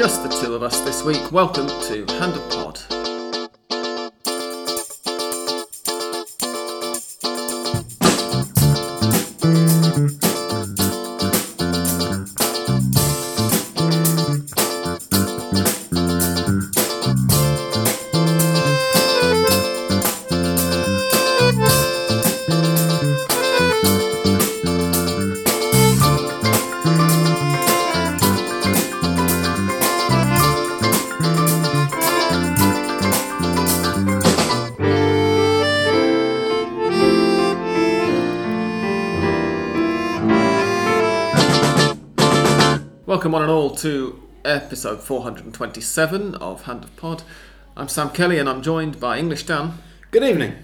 just the two of us this week. Welcome to Hand of Pod. All to episode 427 of Hand of Pod. I'm Sam Kelly and I'm joined by English Dan. Good evening.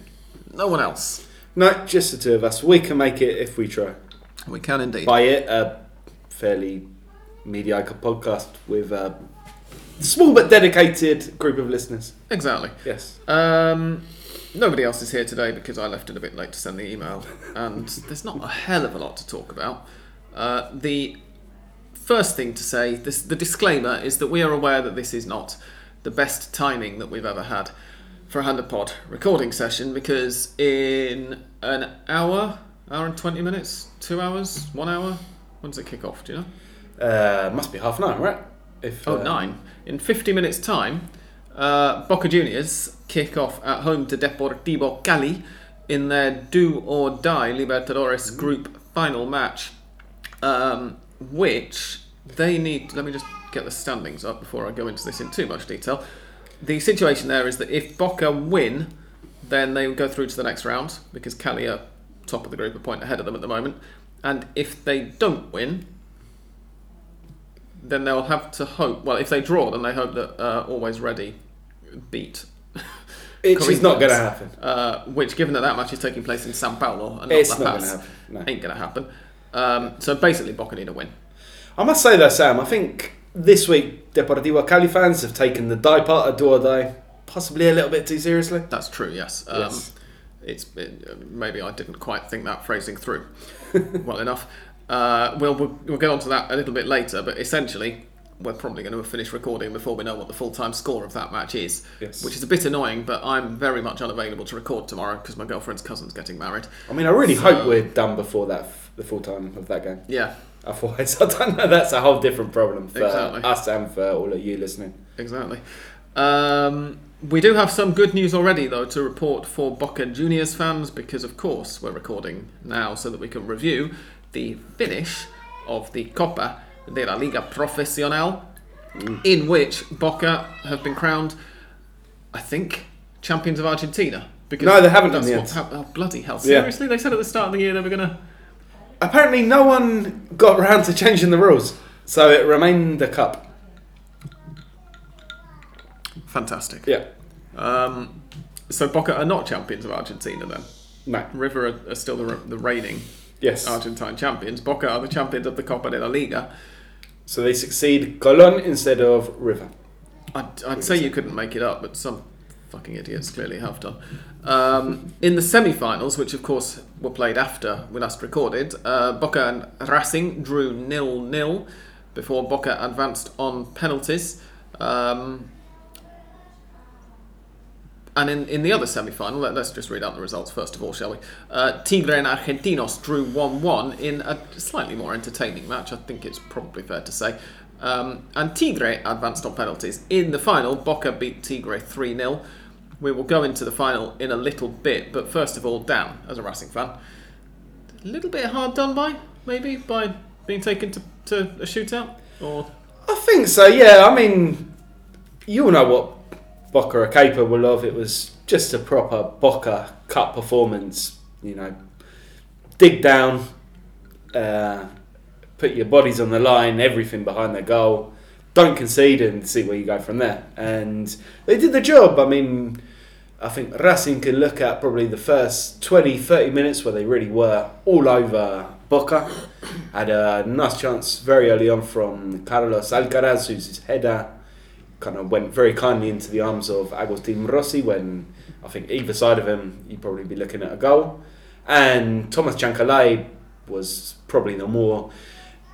No one else. No, just the two of us. We can make it if we try. We can indeed. By it, a fairly mediocre podcast with a small but dedicated group of listeners. Exactly. Yes. Um, nobody else is here today because I left it a bit late to send the email, and there's not a hell of a lot to talk about. Uh, the first thing to say, this, the disclaimer is that we are aware that this is not the best timing that we've ever had for a Hand of Pod recording session because in an hour, hour and 20 minutes, two hours, one hour, when does it kick off? Do you know? Uh, must be half nine, right? If Oh, uh, nine. In 50 minutes' time, uh, Boca Juniors kick off at home to Deportivo Cali in their do or die Libertadores group final match, um, which they need. Let me just get the standings up before I go into this in too much detail. The situation there is that if Boca win, then they will go through to the next round because Cali are top of the group, a point ahead of them at the moment. And if they don't win, then they'll have to hope. Well, if they draw, then they hope that uh, Always Ready beat. It's just not going to happen. Uh, which, given that that match is taking place in Sao Paulo and not It's La not going to happen. No. ain't going to happen. Um, so basically, Boca need a win. I must say though, Sam, I think this week Deportivo Cali fans have taken the die part of die possibly a little bit too seriously. That's true. Yes. Um, Yes. It's it, maybe I didn't quite think that phrasing through well enough. Uh, we'll, we'll we'll get onto that a little bit later, but essentially. We're probably going to have finished recording before we know what the full time score of that match is, Yes. which is a bit annoying. But I'm very much unavailable to record tomorrow because my girlfriend's cousin's getting married. I mean, I really So- hope we're done before that, the full time of that game. Yeah, Otherwise, I don't know. That's a whole different problem for Exactly. us and for all of you listening. Exactly. Um, we do have some good news already, though, to report for Boca Juniors fans because, of course, we're recording now so that we can review the finish of the Copa de la Liga Profesional, in which Boca have been crowned, I think, champions of Argentina. Because No, they haven't done yet. what oh, bloody hell! Yeah. Seriously, they said at the start of the year they were gonna. Apparently, no one got around to changing the rules, so it remained a cup. Fantastic. Yeah. Um, so Boca are not champions of Argentina then. No. River are, are still the, the reigning Yes. Argentine champions. Boca are the champions of the Copa de la Liga. So they succeed Colon instead of River. I'd, I'd say you couldn't make it up, but some fucking idiots clearly have done. Um, in the semi-finals, which of course were played after we last recorded, uh, Boca and Racing drew nil-nil before Boca advanced on penalties. Um, and in, in the other semi-final, let, us just read out the results first of all, shall we? Uh, Tigre and Argentinos drew 1-1 in a slightly more entertaining match, I think it's probably fair to say. Um, and Tigre advanced on penalties. In the final, Boca beat Tigre 3-0. We will go into the final in a little bit, but first of all, Dan, as a Racing fan, a little bit hard done by, maybe, by being taken to, to a shootout? Or I think so, yeah. I mean, you all know what Boca are capable of. It was just a proper Boca Cup performance. You know, dig down, uh, put your bodies on the line, everything behind the goal. Don't concede and see where you go from there. And they did the job. I mean, I think Racing can look at probably the first 20, 30 minutes where they really were all over Boca. Had a nice chance very early on from Carlos Alcaraz, who's his header. Kind of went very kindly into the arms of Agustin Rossi when I think either side of him, you'd probably be looking at a goal. And Thomas Chancalay was probably the more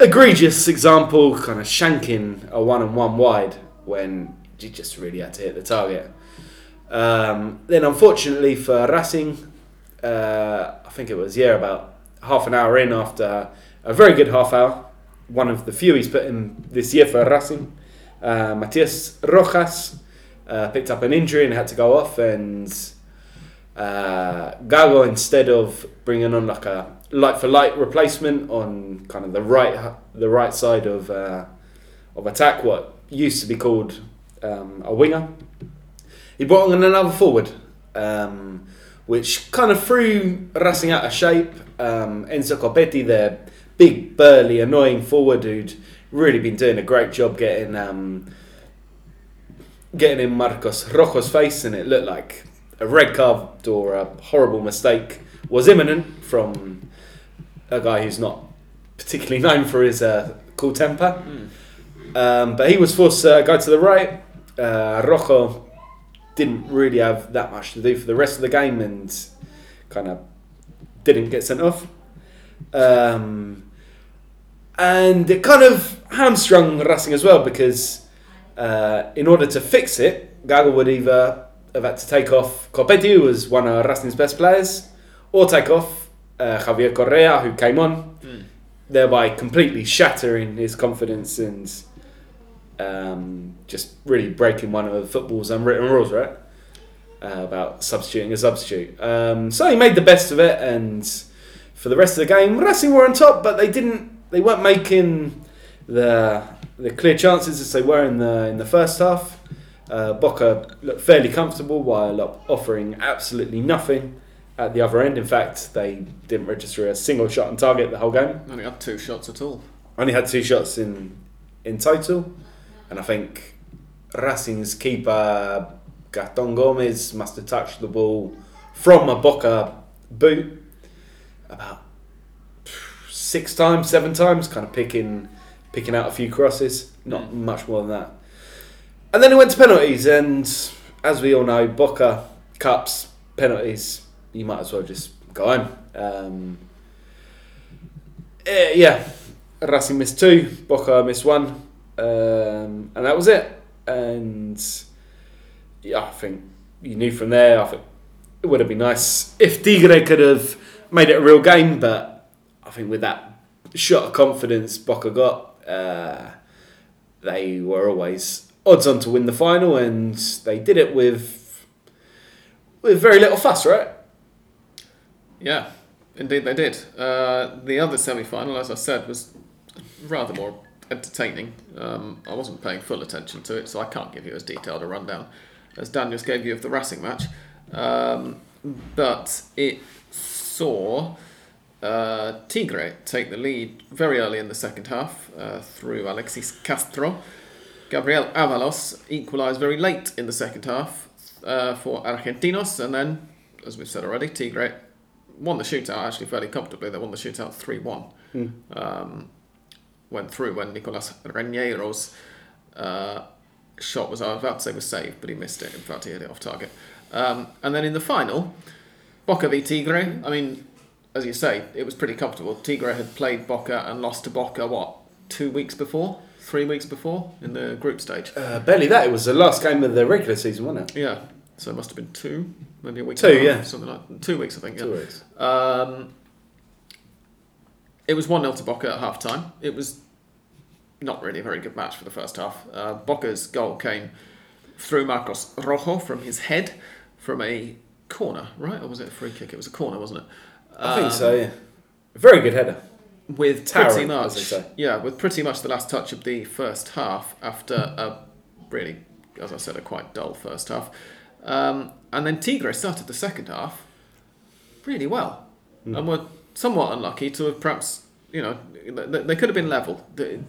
egregious example, kind of shanking a one and one wide when you just really had to hit the target. Um, then, unfortunately for Racing, uh, I think it was yeah about half an hour in after a very good half hour, one of the few he's put in this year for Racing. Uh, Matias Rojas uh, picked up an injury and had to go off, and uh, Gago instead of bringing on like a light for light replacement on kind of the right the right side of uh, of attack, what used to be called um, a winger, he brought on another forward, um, which kind of threw Racing out of shape. Um, Enzo Copetti, their big, burly, annoying forward who'd really been doing a great job getting um, getting in Marcos Rojo's face, and it looked like a red card or a horrible mistake was imminent from a guy who's not particularly known for his uh, cool temper. Um, but he was forced to go to the right. Uh, Rojo didn't really have that much to do for the rest of the game and kind of didn't get sent off. Um, and it kind of hamstrung Racing as well because uh, in order to fix it, Gago would either have had to take off Copetti, who was one of Racing's best players, or take off uh, Javier Correa, who came on, thereby completely shattering his confidence and um, just really breaking one of football's unwritten rules, right? Uh, about substituting a substitute. Um, so he made the best of it, and for the rest of the game, Racing were on top, but they didn't. They weren't making the the clear chances as they were in the in the first half. Uh, Boca looked fairly comfortable while offering absolutely nothing at the other end. In fact, they didn't register a single shot on target the whole game. Only had two shots at all. Only had two shots in in total, and I think Racing's keeper Gaston Gomez must have touched the ball from a Boca boot about six times, seven times, kind of picking picking out a few crosses, not much more than that. And then it went to penalties, and as we all know, Boca cups penalties. You might as well just go home. Um, eh, yeah, Racing missed two, Boca missed one, um, and that was it. And yeah, I think you knew from there. I think it would have been nice if Tigre could have made it a real game, but I think with that shot of confidence Boca got, uh, they were always odds on to win the final, and they did it with with very little fuss, right? Yeah, indeed they did. Uh, the other semi final, as I said, was rather more entertaining. Um, I wasn't paying full attention to it, so I can't give you as detailed a rundown as Dan just gave you of the Racing match. Um, but it saw uh, Tigre take the lead very early in the second half uh, through Alexis Castro. Gabriel Avalos equalised very late in the second half uh, for Argentinos, and then, as we've said already, Tigre won the shootout actually fairly comfortably. They won the shootout 3 1. Um, went through when Nicolas Reniero's uh, shot was, I was about to say was saved, but he missed it. In fact, he hit it off target. Um, and then in the final, Boca v Tigre. I mean, as you say, it was pretty comfortable. Tigre had played Boca and lost to Boca, what, two weeks before? Three weeks before in the group stage? Uh, barely that. It was the last game of the regular season, wasn't it? Yeah. So it must have been two, maybe a week. Two, and a half, yeah. Something like Two weeks, I think. Yeah. Two weeks. Um, it was 1 0 to Boca at half time. It was not really a very good match for the first half. Uh, Boca's goal came through Marcos Rojo from his head from a corner, right? Or was it a free kick? It was a corner, wasn't it? I think Um, so. Yeah, very good header. With Towering, pretty much, say. yeah, with pretty much the last touch of the first half after a really, as I said, a quite dull first half. Um, and then Tigre started the second half really well Hmm. and were somewhat unlucky to have perhaps, you know, they, could have been level. The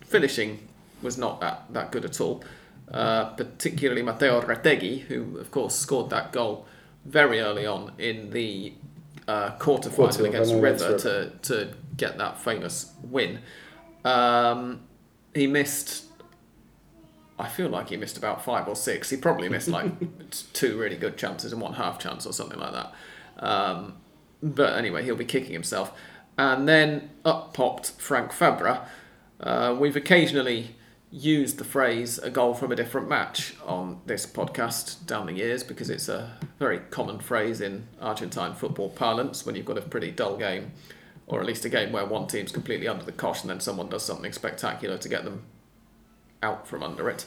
finishing was not that, that good at all, uh, particularly Mateo Retegui, who, of course, scored that goal very early on in the uh, quarter final against River to, to get that famous win. Um, he missed. I feel like he missed about five or six. He probably missed like two really good chances and one half chance or something like that. Um, but anyway, he'll be kicking himself. And then up popped Frank Fabra. Uh, we've occasionally used the phrase a goal from a different match on this podcast down the years because it's a very common phrase in Argentine football parlance when you've got a pretty dull game or at least a game where one team's completely under the cosh and then someone does something spectacular to get them out from under it.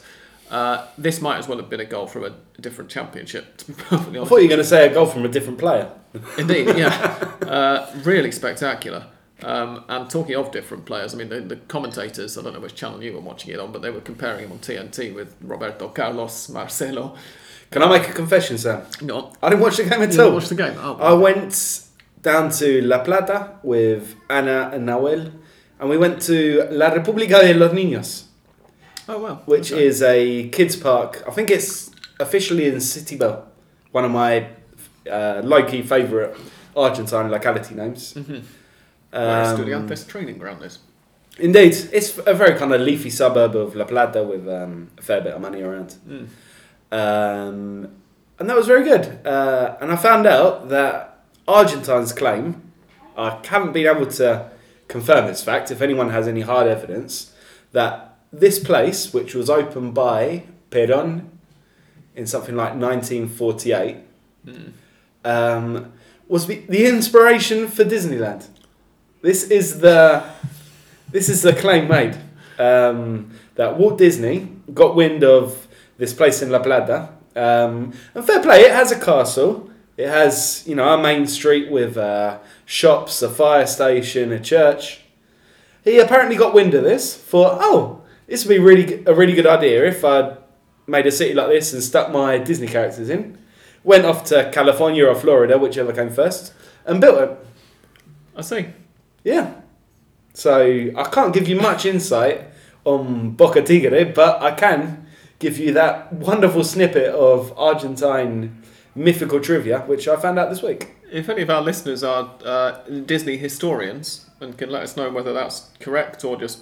Uh, this might as well have been a goal from a different championship, to be perfectly I thought you were going to say a goal from a different player. Indeed, yeah. Uh, really spectacular. Um, and talking of different players, I mean, the, the commentators, I don't know which channel you were watching it on, but they were comparing him on TNT with Roberto Carlos, Marcelo. Can I make a confession, Sam? No, I didn't watch the game at all. watch the game. Oh, I went down to La Plata with Ana and Nahuel, and we went to La República de los Niños, oh well. which Okay. is a kids' park. I think it's officially in City Bell, one of my uh, low-key favourite Argentine locality names. Mhm. Where Um, Estudiantes training ground is. Indeed, it's a very kind of leafy suburb of La Plata with um, a fair bit of money around. Mm. Um, and that was very good. Uh, and I found out that Argentine's claim, I haven't been able to confirm this fact, if anyone has any hard evidence, that this place, which was opened by Perón in something like 1948, Mm. um, was the, the inspiration for Disneyland. This is the this is the claim made um, that Walt Disney got wind of this place in La Plata. Um, and fair play, it has a castle. It has you know a main street with uh, shops, a fire station, a church. He apparently got wind of this. Thought, oh, this would be really a really good idea if I made a city like this and stuck my Disney characters in. Went off to California or Florida, whichever came first, and built it. I see. Yeah. So I can't give you much insight on Boca Tigre, but I can give you that wonderful snippet of Argentine mythical trivia, which I found out this week. If any of our listeners are uh, Disney historians and can let us know whether that's correct or just,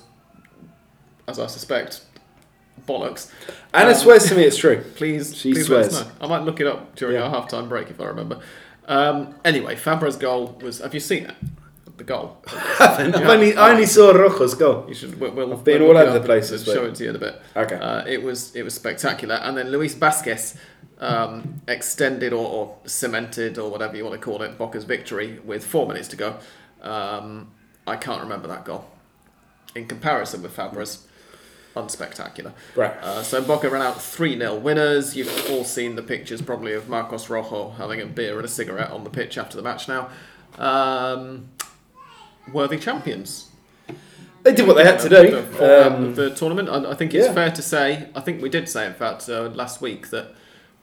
as I suspect, bollocks, Anna Um, swears to me it's true. please, She please let us swears. know. I might look it up during Yeah. our half-time break if I remember. Um, anyway, Fabra's goal was. Have you seen it? The goal. Yeah. only, I only saw Rojo's goal. You should. We'll, we'll I've been we'll all over the place this Show it to you in a bit. Okay. Uh, it was it was spectacular, and then Luis Vasquez um, extended or, or cemented or whatever you want to call it Boca's victory with four minutes to go. Um, I can't remember that goal. In comparison with Fabra's, unspectacular. Right. Uh, so Boca ran out 3 0 winners. You've all seen the pictures probably of Marcos Rojo having a beer and a cigarette on the pitch after the match now. Um, worthy champions. They did what they had to do. The, Um, the tournament. I, I think it's yeah. fair to say, I think we did say, in fact, uh, last week that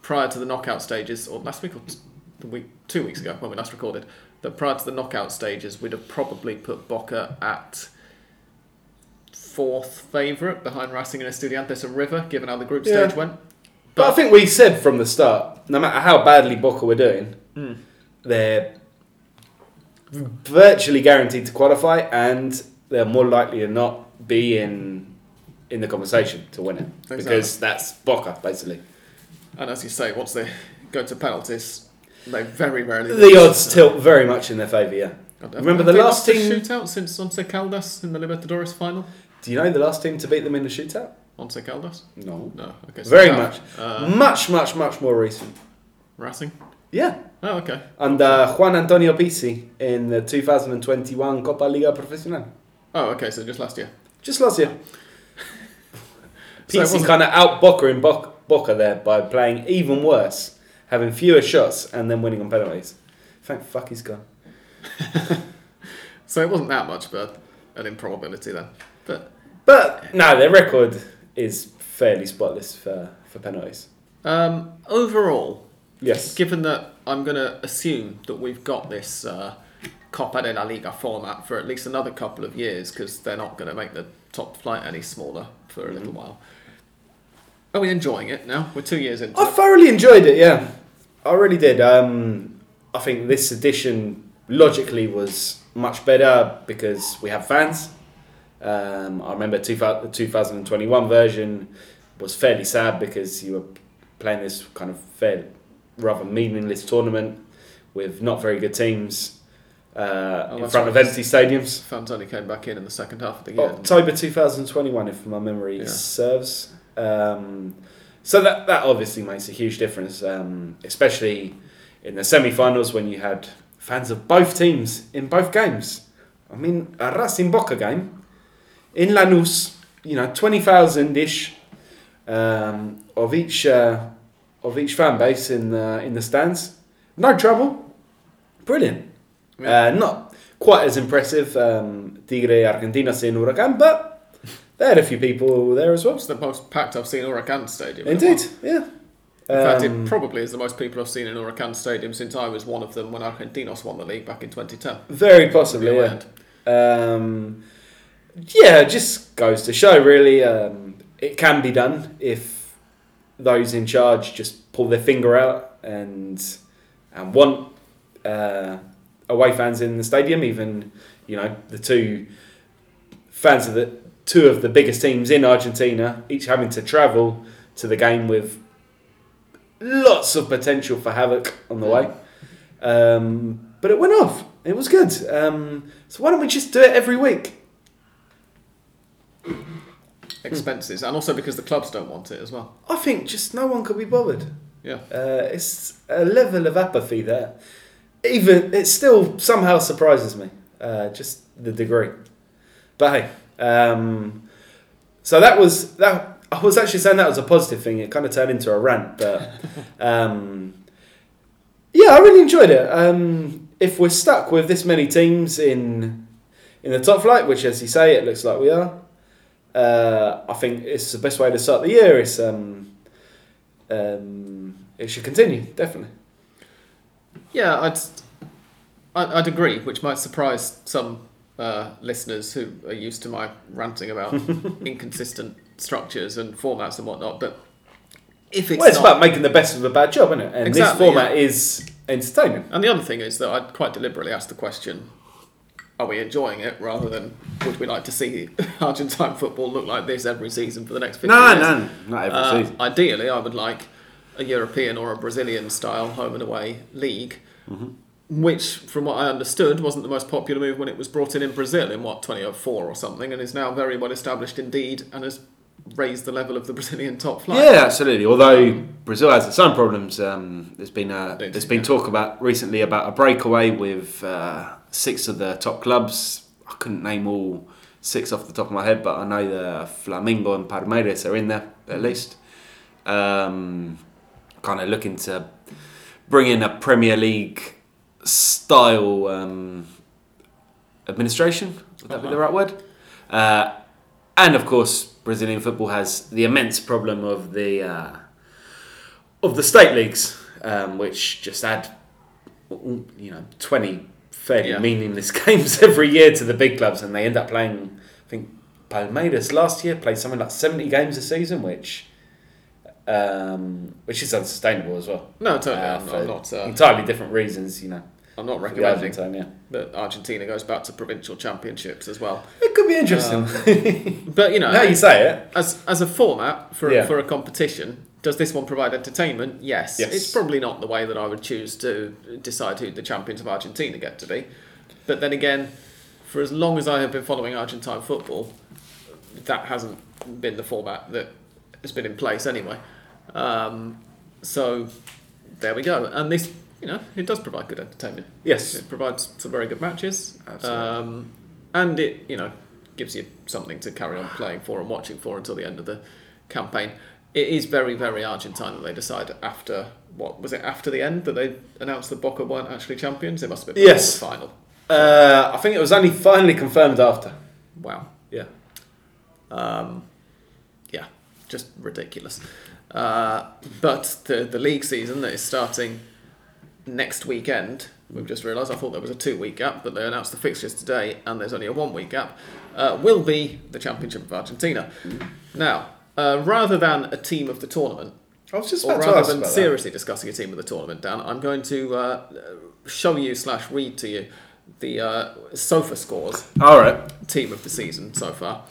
prior to the knockout stages, or last week or t- the week, two weeks ago when we last recorded, that prior to the knockout stages, we'd have probably put Boca at fourth favourite behind Racing and Estudiantes and River, given how the group Yeah. stage went. But I think we said from the start, no matter how badly Boca were doing, Hmm. they're virtually guaranteed to qualify, and they're more likely to not be in in the conversation to win it because that's Boca basically. And as you say, once they go to penalties, they very rarely. The odds tilt very much in their favour. Yeah. Remember the last team- shootout since Once Caldas in the Libertadores final? Do you know the last team to beat them in the shootout? Once Caldas? No. No. Okay. so Very much. Uh, much, much, much more recent. Racing. Yeah. Oh, okay. Under Juan Antonio Pizzi in the 2021 Copa Liga Profesional. Oh, okay. So just last year. Just last year. So Pizzi wasn't- kind of out Boca in Boca, Boca there by playing even worse, having fewer shots and then winning on penalties. Thank fuck he's gone. So it wasn't that much, but an improbability then. But But no, their record is fairly spotless for, for penalties. um, overall, Yes. given that I'm going to assume that we've got this uh, Copa de la Liga format for at least another couple of years, because they're not going to make the top flight any smaller for a little while. Are we enjoying it now? We're two years in. I it. thoroughly enjoyed it, yeah. I really did. Um, I think this edition logically was much better because we have fans. Um, I remember two, the 2021 version was fairly sad because you were playing this kind of fair, rather meaningless tournament with not very good teams. uh, in that's front of empty stadiums. Fans only came back in in the second half of the year. October 2021, if my memory Yeah. serves. Um, so that that obviously makes a huge difference, um, especially in the semi-finals when you had fans of both teams in both games. I mean, a Racing Boca game in Lanús, you know, twenty thousand ish um, of each uh, of each fan base in the in the stands. No trouble, brilliant. Yeah. Uh, not quite as impressive, um, Tigre Argentinos in Huracan, but they had a few people there as well. It's the most packed I've seen Huracan Stadium. Indeed, yeah. In fact, Um, it probably is the most people I've seen in Huracan Stadium since I was one of them when Argentinos won the league back in 2010. very possibly, yeah. Um, yeah, it just goes to show, really, um, it can be done if those in charge just pull their finger out and and want uh, away fans in the stadium. Even you know the two fans of the two of the biggest teams in Argentina, each having to travel to the game with lots of potential for havoc on the way. Um, but it went off. It was good. Um, so why don't we just do it every week? Expenses, and also because the clubs don't want it as well. I think just no one could be bothered. Yeah. Uh, it's a level of apathy there. Even it still somehow surprises me. Uh, just the degree. But hey, um, so that was that. I was actually saying that was a positive thing. It kind of turned into a rant, but um, yeah, I really enjoyed it. Um, if we're stuck with this many teams in in the top flight, which, as you say, it looks like we are, uh, I think it's the best way to start the year. It's um, um, it should continue definitely. Yeah, I'd, I'd, I'd agree, which might surprise some uh, listeners who are used to my ranting about inconsistent structures and formats and whatnot. But if it's well, it's not, about making the best of a bad job, isn't it? And Exactly, this format is entertaining. and the other thing is that I'd quite deliberately asked the question: Are we enjoying it? Rather than would we like to see Argentine football look like this every season for the next fifty years? No, no, not every Uh, ideally, I would like a European or a Brazilian style home and away league, which, from what I understood, wasn't the most popular move when it was brought in in Brazil in what 2004 or something, and is now very well established indeed, and has raised the level of the Brazilian top flight. Yeah, absolutely. Although Brazil has its own problems, um, there's been uh, Don't there's been talk about recently about a breakaway with uh, six of the top clubs. I couldn't name all six off the top of my head, but I know the Flamengo and Palmeiras are in there at least. Um, kind of looking to bring in a Premier League style um, administration. Would that be the right word? Uh, and of course, Brazilian football has the immense problem of the uh, of the state leagues, um, which just add you know twenty fairly Yeah. meaningless games every year to the big clubs, and they end up playing. I think Palmeiras last year played something like seventy games a season, which um, which is unsustainable as well. No, totally. Uh, I'm, not. Uh, entirely different reasons, you know. I'm not recommending Argentine, yeah. that Argentina goes back to provincial championships as well. It could be interesting. But you know, now you say it. as as a format for Yeah. for a competition, does this one provide entertainment? Yes. Yes. It's probably not the way that I would choose to decide who the champions of Argentina get to be. But then again, for as long as I have been following Argentine football, that hasn't been the format that has been in place anyway. Um, so there we go. And this, you know, it does provide good entertainment. Yes. It provides some very good matches. Absolutely. Um, and it, you know, gives you something to carry on playing for and watching for until the end of the campaign. It is very, very Argentine that they decide after, what, was it after the end that they announced that Boca weren't actually champions? It must have been before Yes. the final. Uh, I think it was only finally confirmed after. Wow. Yeah. Um, yeah, just ridiculous. Uh, but the the league season that is starting next weekend, we've just realised. I thought there was a two week gap, but they announced the fixtures today, and there's only a one week gap. Uh, will be the Championship of Argentina. Now, uh, rather than a team of the tournament, I was just or about to rather ask than about that. seriously discussing a team of the tournament, Dan, I'm going to uh, show you slash read to you the uh, sofa scores All right. team of the season so far,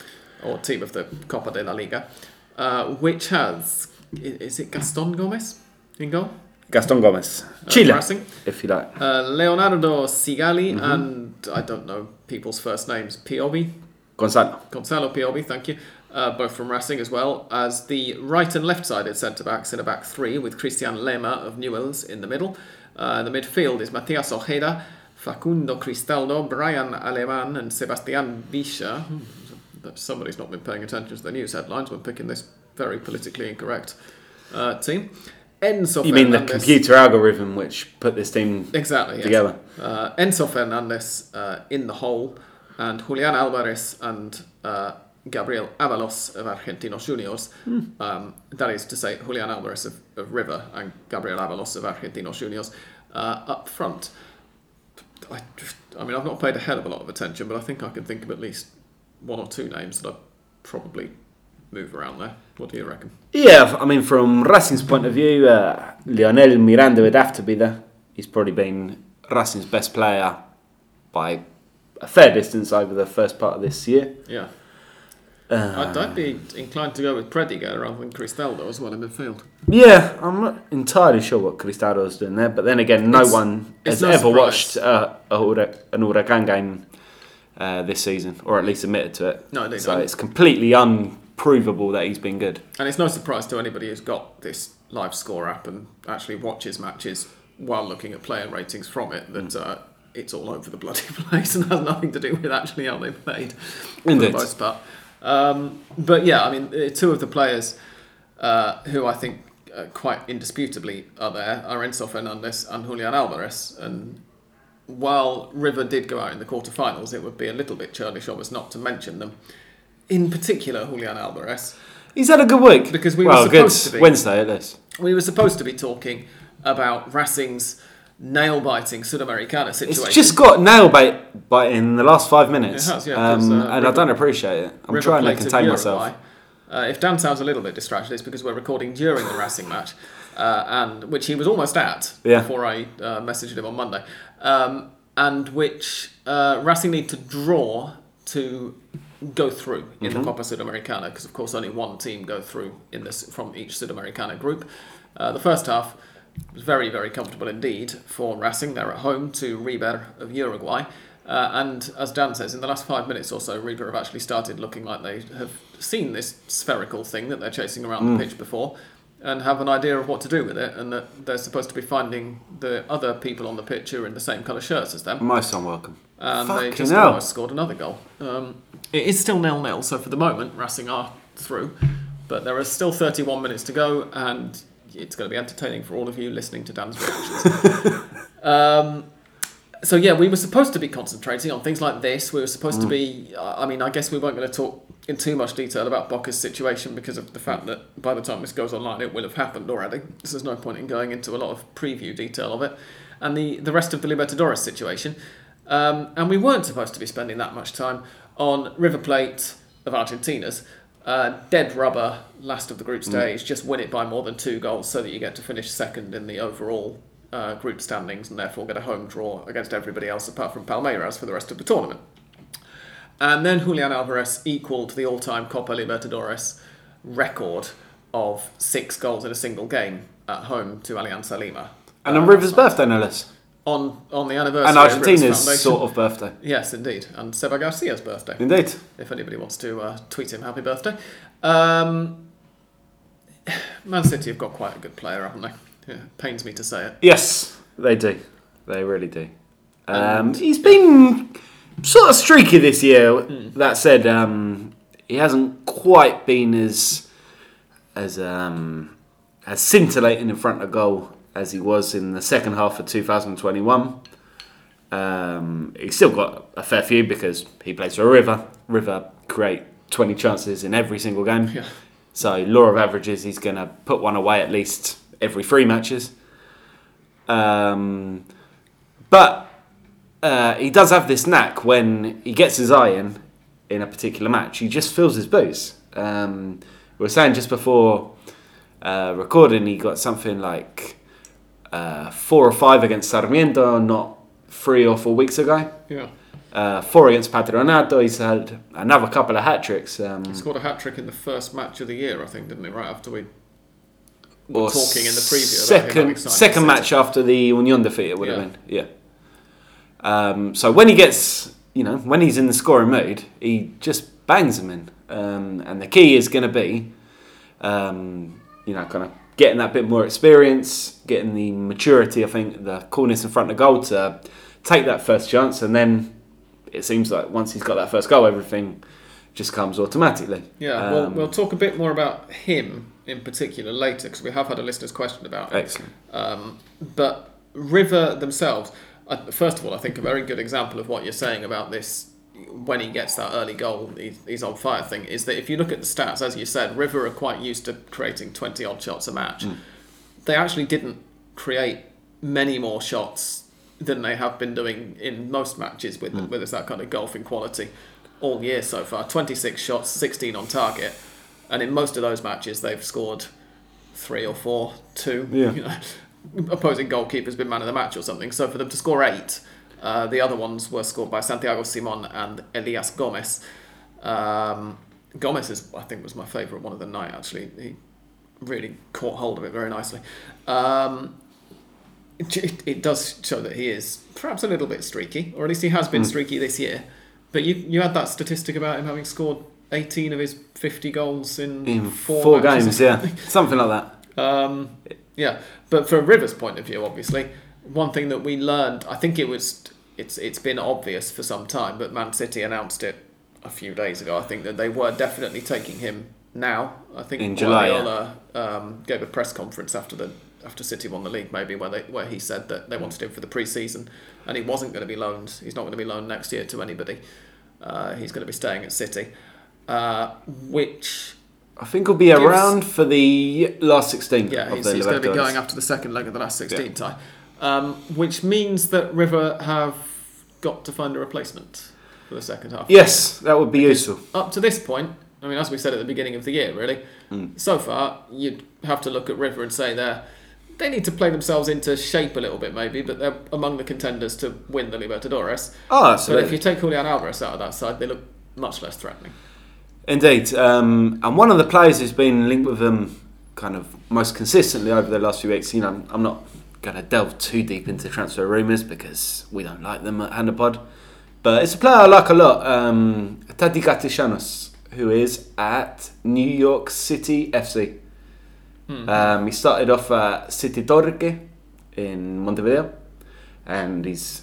or team of the Copa de la Liga, uh, which has i- is it Gaston Gomez in goal? Gaston Gomez. uh, Chile, Racing. if you like. Uh, Leonardo Sigali Mm-hmm. and I don't know people's first names. Piovi, Gonzalo. Gonzalo Piovi, thank you. Uh, both from Racing as well as the right and left-sided centre backs in a back three with Christian Lema of Newells in the middle. Uh, the midfield is Matias Ojeda, Facundo Cristaldo, Brian Aleman, and Sebastian Villa. Hmm, Somebody's not been paying attention to the news headlines when picking this very politically incorrect uh, team. Enzo You mean the Fernandez- computer algorithm which put this team Exactly. Yes. together? Uh, Enzo Fernandez uh, in the hole, and Julian Alvarez and uh, Gabriel Avalos of Argentinos Juniors. Um, that is to say, Julian Alvarez of, of River and Gabriel Avalos of Argentinos Juniors uh, up front. I, I mean, I've not paid a hell of a lot of attention, but I think I can think of at least one or two names that I'd probably move around there. What do you reckon? Yeah, I mean, from Racing's point of view, uh, Lionel Miranda would have to be there. He's probably been Racing's best player by a fair distance over the first part of this year. Yeah. Uh, I'd, be inclined to go with Prediger rather than Cristaldo as well in midfield. yeah, I'm not entirely sure what Cristaldo's doing there, but then again, no It's- one it's has no ever surprise. watched uh, a an Huracan game uh, this season, or at least admitted to it. No, they so don't. it's completely unprovable that he's been good. And it's no surprise to anybody who's got this live score app and actually watches matches while looking at player ratings from it that uh, it's all over the bloody place and has nothing to do with actually how they played for Indeed. the most part. Um, but yeah, I mean, uh, two of the players uh, who I think uh, quite indisputably are there are Enzo Fernandez and Julian Alvarez. And while River did go out in the quarterfinals, it would be a little bit churlish of us not to mention them. In particular, Julian Alvarez. He's had a good week Because we were supposed to be. Wednesday at least. We were supposed to be talking about Racing's nail biting Sudamericana situation. It's just got nail bite in the last five minutes. It has, yeah, um, uh, and I don't appreciate it. I'm River trying to contain myself. Uh, if Dan sounds a little bit distracted, it's because we're recording during the Racing match, uh, and which he was almost at Yeah. before I uh, messaged him on Monday, um, and which uh, Racing need to draw to go through in Mm-hmm. the Copa Sudamericana, because of course only one team go through in this from each Sudamericana group. Uh, the first half was very, very comfortable indeed for Racing. They're at home to River of Uruguay. Uh, and as Dan says, in the last five minutes or so, River have actually started looking like they have seen this spherical thing that they're chasing around Mm. the pitch before and have an idea of what to do with it, and that they're supposed to be finding the other people on the pitch who are in the same colour shirts as them. Most unwelcome. And they just hell. almost scored another goal. Um, it is still nil nil, so for the moment, Racing are through. But there are still 31 minutes to go, and it's going to be entertaining for all of you listening to Dan's reactions. um, so yeah, we were supposed to be concentrating on things like this. We were supposed to be. I mean, I guess we weren't going to talk in too much detail about Boca's situation because of the fact that by the time this goes online, it will have happened already. So there's no point in going into a lot of preview detail of it, and the the rest of the Libertadores situation. Um, and we weren't supposed to be spending that much time on River Plate of Argentina's uh, dead rubber last of the group stage. Just win it by more than two goals so that you get to finish second in the overall uh, group standings and therefore get a home draw against everybody else apart from Palmeiras for the rest of the tournament. And then Julian Alvarez equalled the all-time Copa Libertadores record of six goals in a single game at home to Alianza Lima. And on River's birthday, no less. On on the anniversary And Argentina's sort of birthday. Yes, indeed. And Seba Garcia's birthday, Indeed. if anybody wants to uh, tweet him happy birthday. Um, Man City have got quite a good player, haven't they? Yeah, pains me to say it. Yes, they do. They really do. Um, And- he's been sort of streaky this year. Hmm. That said, um, he hasn't quite been as as um, as scintillating in front of goal as he was in the second half of 2021. Um, he's still got a fair few because he plays for a River. River create 20 chances in every single game. Yeah. So law of averages, he's going to put one away at least every three matches. Um, but uh, he does have this knack when he gets his eye in in a particular match. He just fills his boots. Um, we were saying just before uh, recording, he got something like uh, four or five against Sarmiento, not three or four weeks ago. Yeah. Uh, four against Patronato. He's had another couple of hat tricks. Um, He scored a hat trick in the first match of the year, I think, didn't he? Right after we were talking in the preview about him having second second match after the Union defeat. It would Yeah. have been yeah. Um, so when he gets, you know, when he's in the scoring mood, he just bangs them in. Um, and the key is going to be, um, you know, kind of getting that bit more experience, getting the maturity. I think the coolness in front of goal to take that first chance, and then it seems like once he's got that first goal, everything just comes automatically. Yeah, we'll, Um, we'll talk a bit more about him in particular later because we have had a listener's question about it. excellent. Um, but River themselves, uh, first of all, I think a very good example of what you're saying about this when he gets that early goal, he's, he's on fire thing, is that if you look at the stats, as you said, River are quite used to creating 20 odd shots a match. Hmm. They actually didn't create many more shots than they have been doing in most matches with, hmm. with us that kind of golfing quality all year so far. 26 shots, 16 on target. And in most of those matches, they've scored three or four, two. Yeah. You know, opposing goalkeeper's been man of the match or something. So for them to score eight, uh, the other ones were scored by Santiago Simon and Elias Gomez. Um, Gomez is, I think, was my favourite one of the night. Actually, he really caught hold of it very nicely. Um, it, it- does show that he is perhaps a little bit streaky, or at least he has been streaky this year. But you you had that statistic about him having scored 18 of his 50 goals in, In four, four, games, yeah, something like that. um, yeah, but from Rivers' point of view, obviously, one thing that we learned, I think it was, it's it's been obvious for some time, but Man City announced it a few days ago. I think that they were definitely taking him now. I think In July, yeah. Um, gave a press conference after the after City won the league, maybe where they where he said that they wanted him for the pre-season, and he wasn't going to be loaned. He's not going to be loaned next year to anybody. Uh, he's going to be staying at City, uh, which I think he'll be Gives- around for the last sixteen. Yeah, he's, he's going to be going after the second leg of the last 16 tie. Um, which means that River have got to find a replacement for the second half. Yes, that would be useful. Up to this point, I mean, as we said at the beginning of the year, really, Mm. so far, you'd have to look at River and say they're, they need to play themselves into shape a little bit, maybe, but they're among the contenders to win the Libertadores. Oh, But if you take Julian Alvarez out of that side, they look much less threatening. Indeed. Um, and one of the players who's been linked with them kind of most consistently over the last few weeks, you know, I'm not going to delve too deep into transfer rumours because we don't like them at Hand of Pod. But it's a player I like a lot, um, Tati Castellanos, who is at New York City FC. Hmm. Um, he started off at City Torque in Montevideo, and he's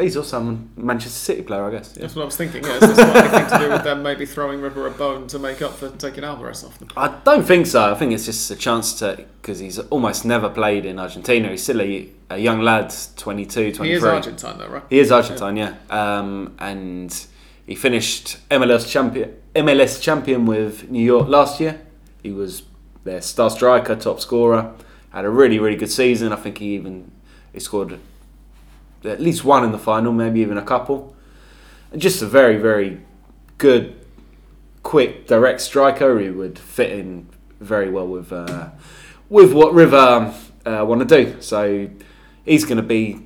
he's also a Manchester City player, I guess. Yeah. That's what I was thinking. Yeah, is this anything to do with them maybe throwing River a bone to make up for taking Alvarez off them? I don't think so. I think it's just a chance to because he's almost never played in Argentina. He's still a, a young lad, 22, 23. He is Argentine, though, right? He is Argentine, yeah. Um, and he finished MLS champion, MLS champion with New York last year. He was their star striker, top scorer. Had a really, really good season. I think he even he scored at least one in the final, maybe even a couple. And just a very, very good, quick, direct striker who would fit in very well with uh, with what River uh, want to do. So he's going to be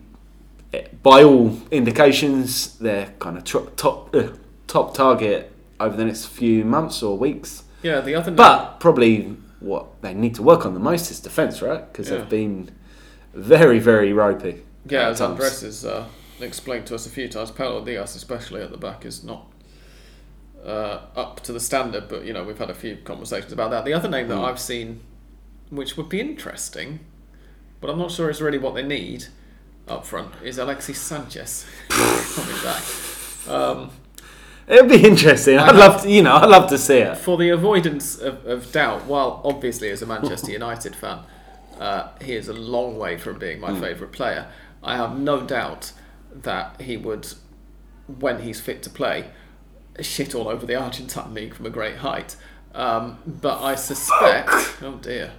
by all indications, their kind of tro- top uh, top target over the next few months or weeks. Yeah, the other But probably what they need to work on the most is defence, right? Because Yeah. they've been very, very ropey. Yeah, as. Andres has uh, explained to us a few times, Paulo Diaz, especially at the back, is not uh, up to the standard. But you know, we've had a few conversations about that. The other name that Mm. I've seen, which would be interesting, but I'm not sure it's really what they need up front, is Alexis Sanchez coming back. Um, It'd be interesting. I'd love to, you know, I'd love to see it. for the avoidance of, of doubt, while obviously as a Manchester United fan, uh, he is a long way from being my favourite player. I have no doubt that he would, when he's fit to play, shit all over the Argentine league from a great height. Um, but I suspect, oh dear,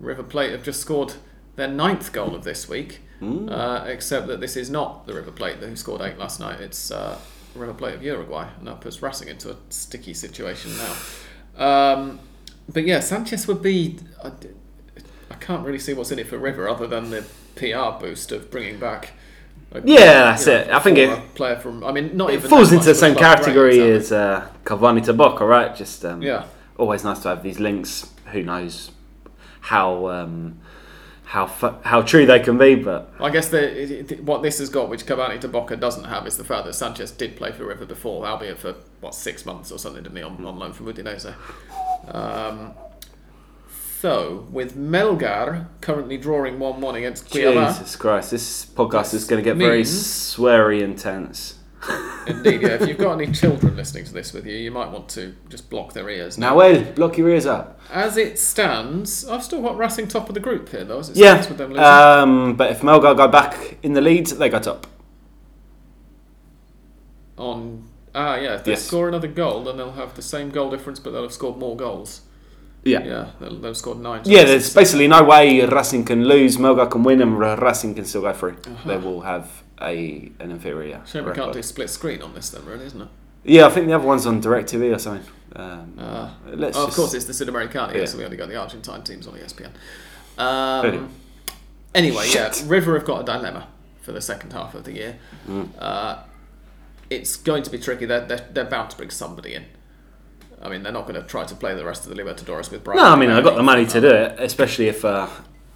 River Plate have just scored their ninth goal of this week. Uh, except that this is not the River Plate who scored eight last night. It's uh, River Plate of Uruguay, and that puts Racing into a sticky situation now. Um, but yeah, Sanchez would be. I, I can't really see what's in it for River other than the PR boost of bringing back. a- Yeah, that's know, it. I think it- player from. I mean, not It even falls into the same category as uh, Cavani to Boca, right? Just um, Yeah. always nice to have these links. Who knows how um, how fu- how true they can be. But I guess the, what this has got, which Cavani to Boca doesn't have, is the fact that Sanchez did play for River before, albeit for what six months or something, didn't he, on, on loan from Udinese. Um, so with Melgar currently drawing one-one against Cuiabá, Jesus Christ, this podcast is going to get very sweary intense. indeed, yeah. If you've got any children listening to this with you, you might want to just block their ears. Now, Noel, block your ears up. As it stands, I've still got Racing top of the group here, though. As it Yeah, with them losing. um, but if Melgar go back in the lead, they go top. on ah yeah, if they Yes. score another goal, then they'll have the same goal difference, but they'll have scored more goals. Yeah. Yeah, they'll, have scored nine. Yeah, there's basically no way Racing can lose, Melgar can win, and Ra- Racing can still go through. Uh-huh. They will have a an inferior. Shame we can't do split screen on this then, really, isn't it? Yeah, I think the other one's on DirecTV or something. Um, Uh, let's oh, of just- course, it's the Sudamericana, Yeah. so we only got the Argentine teams on ESPN. Anyway. Um, anyway, yeah, River have got a dilemma for the second half of the year. Mm. Uh, it's going to be tricky. They're, they're, they're bound to bring somebody in. I mean, they're not going to try to play the rest of the Libertadores with Brighton. No, I mean, I've got the money to do it, especially if uh,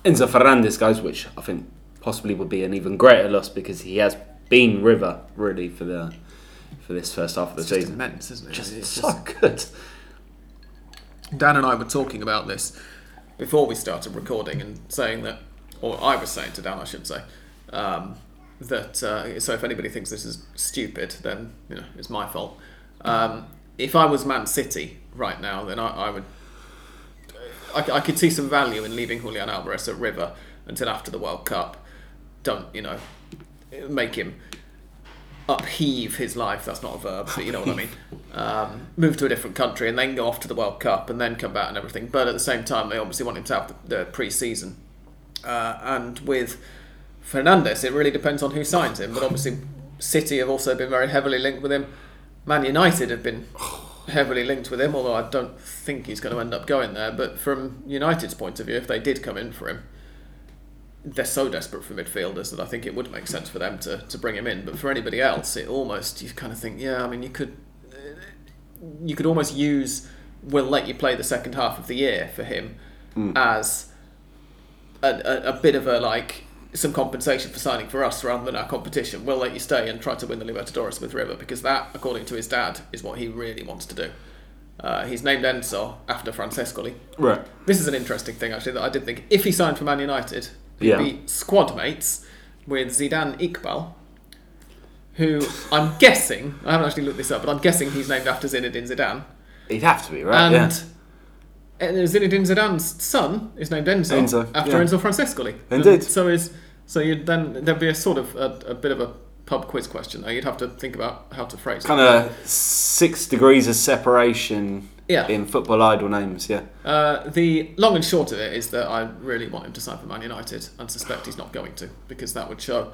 Enzo Fernandez goes, which I think possibly would be an even greater loss because he has been River really for the for this first half of the It's just season. immense, isn't it? Just It's so good. Dan and I were talking about this before we started recording and saying that, or I was saying to Dan, I should say, um, that uh, so if anybody thinks this is stupid, then you know it's my fault. Um, if I was Man City right now, then I, I would. I, I could see some value in leaving Julian Alvarez at River until after the World Cup. Don't you know? Make him upheave his life. That's not a verb, but you know what I mean. Um, move to a different country and then go off to the World Cup and then come back and everything. But at the same time, they obviously want him to have the, the pre-season. Uh, and with Fernandez, it really depends on who signs him. But obviously, City have also been very heavily linked with him. Man United have been heavily linked with him, although I don't think he's going to end up going there. But from United's point of view, if they did come in for him, they're so desperate for midfielders that I think it would make sense for them to, to bring him in. But for anybody else, it almost you kind of think, yeah, I mean, you could you could almost use we'll let you play the second half of the year for him hmm. as a, a, a bit of a like some compensation for signing for us rather than our competition. We'll let you stay and try to win the Libertadores with River because that, according to his dad, is what he really wants to do. Uh, he's named Enzo after Francescoli. Right. This is an interesting thing, actually, that I did think. If he signed for Man United, he'd Yeah. be squad mates with Zidane Iqbal, who I'm guessing, I haven't actually looked this up, but I'm guessing he's named after Zinedine Zidane. He'd have to be, right? And, yeah. And Zinedine Zidane's son is named Enzo, Enzo, after yeah. Enzo Francescoli. Indeed. And so is so you'd then there'd be a sort of a, a bit of a pub quiz question. You'd have to think about how to phrase Kind it. of six degrees of separation Yeah. in football idol names, yeah. Uh, the long and short of it is that I really want him to sign for Man United and suspect he's not going to because that would show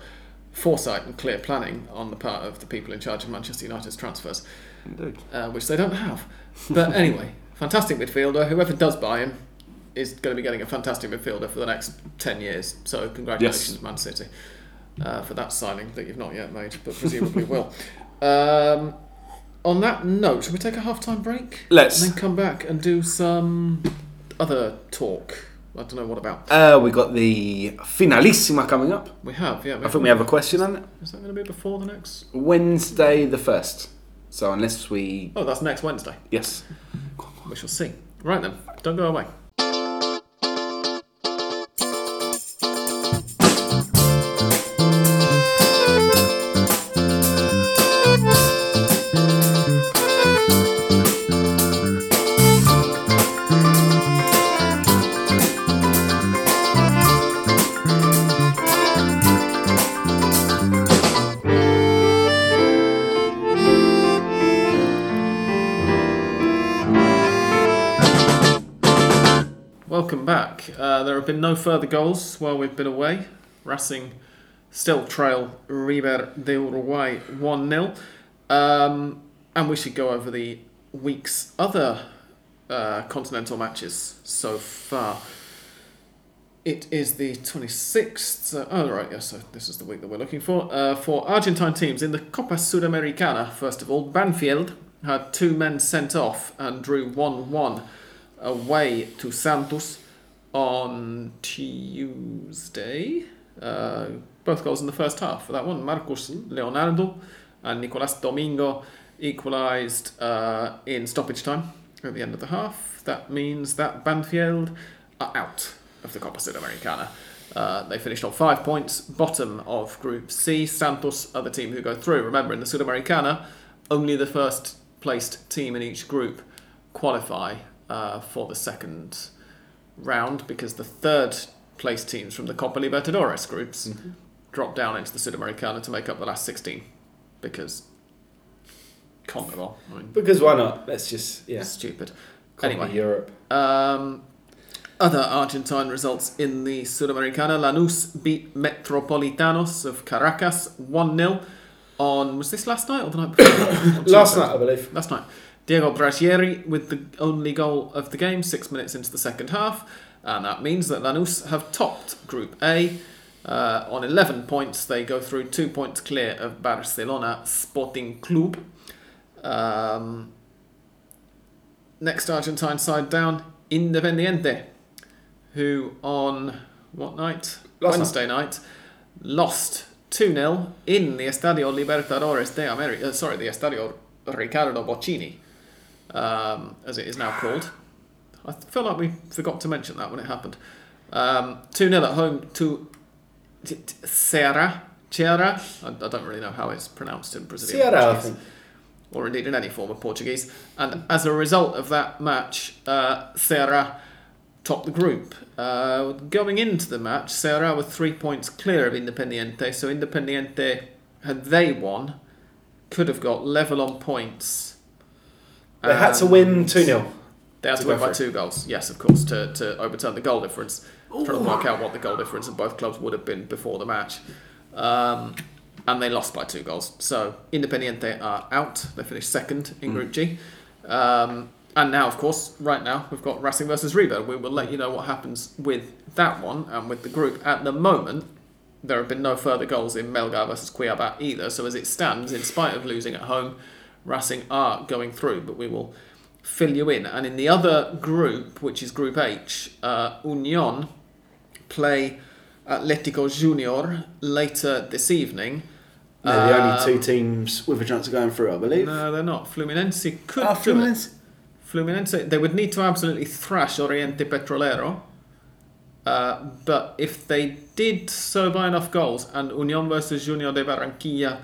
foresight and clear planning on the part of the people in charge of Manchester United's transfers, Indeed. uh, which they don't have. But anyway, fantastic midfielder. Whoever does buy him is going to be getting a fantastic midfielder for the next 10 years. So congratulations, Yes. Man City, uh, for that signing that you've not yet made, but presumably will. Um, on that note, should we take a half-time break? Let's. And then come back and do some other talk. I don't know what about. Uh, we got the finalissima coming up. We have, yeah. I think we have a question on it. Is that going to be before the next? Wednesday the 1st. So unless we. Oh, that's next Wednesday. Yes. We shall see. Right then, don't go away. Further goals while we've been away. Racing still trail River de Uruguay 1 0. Um, and we should go over the week's other uh, continental matches so far. It is the 26th. Uh, oh, right, yes, so this is the week that we're looking for. Uh, for Argentine teams in the Copa Sudamericana, first of all, Banfield had two men sent off and drew 1 1 away to Santos. On Tuesday. Uh, both goals in the first half for that one. Marcos Leonardo and Nicolas Domingo equalised uh, in stoppage time at the end of the half. That means that Banfield are out of the Copa Sudamericana. Uh, they finished on five points, bottom of Group C. Santos are the team who go through. Remember, in the Sudamericana, only the first placed team in each group qualify uh, for the second round because the third place teams from the Copa Libertadores groups drop down into the Sudamericana to make up the last 16 because CONMEBOL. I mean, Because why not? Let's just yeah. stupid. Anyway, Europe. um, other Argentine results in the Sudamericana. Lanús beat Metropolitanos of Caracas 1 0 on. Was this last night or the night before? Last night, I believe. Last night. Diego Braghieri with the only goal of the game, six minutes into the second half. And that means that Lanús have topped Group A. Uh, on 11 points, they go through two points clear of Barcelona Sporting Club. Um, next Argentine side down, Independiente, who on what night? Last Wednesday night. lost 2 0 in the Estadio Libertadores de America. Uh, sorry, the Estadio Ricardo Bochini, um, as it is now called. I feel like we forgot to mention that when it happened. Um, 2 0 at home to t- Ceará. I, I don't really know how it's pronounced in Brazilian Ceará, I Portuguese think. or indeed in any form of Portuguese. And as a result of that match, uh, Ceará topped the group. Uh, going into the match, Ceará were three points clear of Independiente, so Independiente, had they won, could have got level on points. They had to win 2 0. They had to to win by two goals, yes, of course, to, to overturn the goal difference. Trying to work out what the goal difference of both clubs would have been before the match. Um, and they lost by two goals. So Independiente are out. They finished second in Group G. Um, and now, of course, right now, we've got Racing versus River. We will let you know what happens with that one and with the group. At the moment, there have been no further goals in Melgar versus Cuiabá either. So as it stands, in spite of losing at home, Racing are going through. But we will fill you in. And in the other group, which is Group H, uh, Union play Atletico Junior later this evening. They're the only Um, two teams with a chance of going through, I believe. No, they're not. Fluminense could it. Fluminense. Fluminense, they would need to absolutely thrash Oriente Petrolero. Uh, but if they did so by enough goals and Union versus Junior de Barranquilla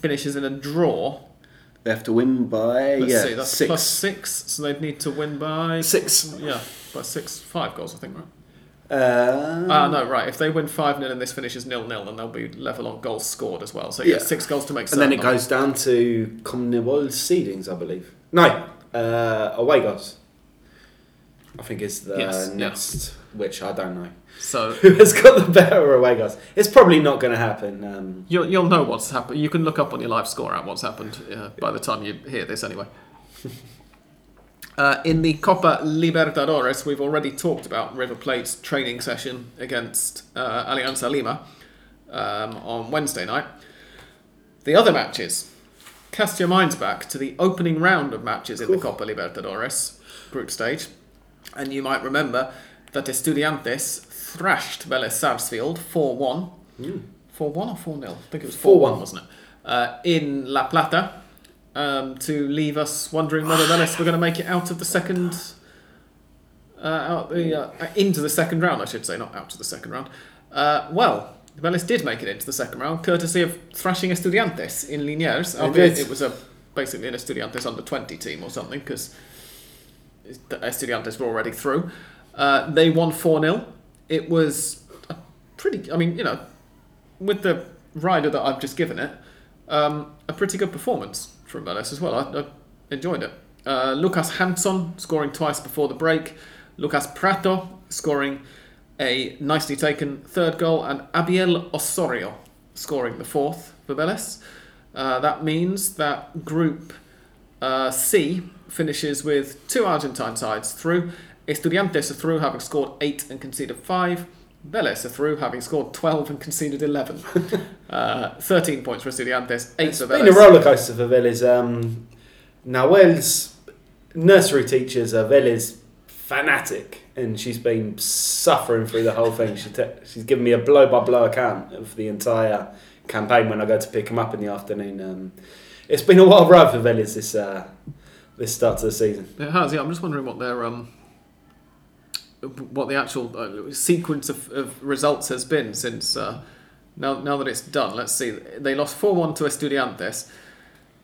finishes in a draw, They have to win by let's yeah, see, that's six. plus six, so they'd need to win by Six. Yeah, by six, five goals, I think, right? Uh, Ah, no, right. If they win 5 0 and this finishes nil nil, then they'll be level on goals scored as well. So, yeah, six goals to make and then it goes down to CONMEBOL seedings, I believe. No, uh, away goals. I think is the Yes, yeah. Which I don't know. So, Who has got the better away goals? It's probably not going to happen. Um, you'll, you'll know what's happened. You can look up on your live score out what's happened uh, by the time you hear this, anyway. Uh, in the Copa Libertadores, we've already talked about River Plate's training session against uh, Alianza Lima um, on Wednesday night. The other matches, cast your minds back to the opening round of matches in the Copa Libertadores group stage, and you might remember that Estudiantes thrashed Vélez Sarsfield 4 1. 4 1 or 4 0? I think it was 4 1, wasn't it? Uh, in La Plata um, to leave us wondering whether Vélez were going to make it out of the second. Uh, out the, uh, into the second round, I should say, not out to the second round. Uh, well, Vélez did make it into the second round, courtesy of thrashing Estudiantes in Liniers. Albeit did. it was a basically an Estudiantes under 20 team or something, because Estudiantes were already through. Uh, they won 4 0. It was a pretty, I mean, you know, with the rider that I've just given it, um, a pretty good performance from Vélez as well. I, I enjoyed it. Uh, Lucas Janson scoring twice before the break. Lucas Pratto scoring a nicely taken third goal, and Abiel Osorio scoring the fourth for Vélez. Uh, that means that Group uh, C finishes with two Argentine sides through. Estudiantes are through, having scored eight and conceded five. Vélez are through, having scored 12 and conceded 11. uh, 13 points for Estudiantes, 8 it's for been a Vélez. roller coaster for Vélez. Um, Noel's nursery teachers are Vélez fanatic, and she's been suffering through the whole thing. She te- she's given me a blow by blow account of the entire campaign when I go to pick him up in the afternoon. Um, it's been a wild ride for Vélez this uh, this start to the season. It has, yeah. I'm just wondering what their um, what the actual uh, sequence of, of results has been since uh, now now that it's done. Let's see. They lost four one to Estudiantes.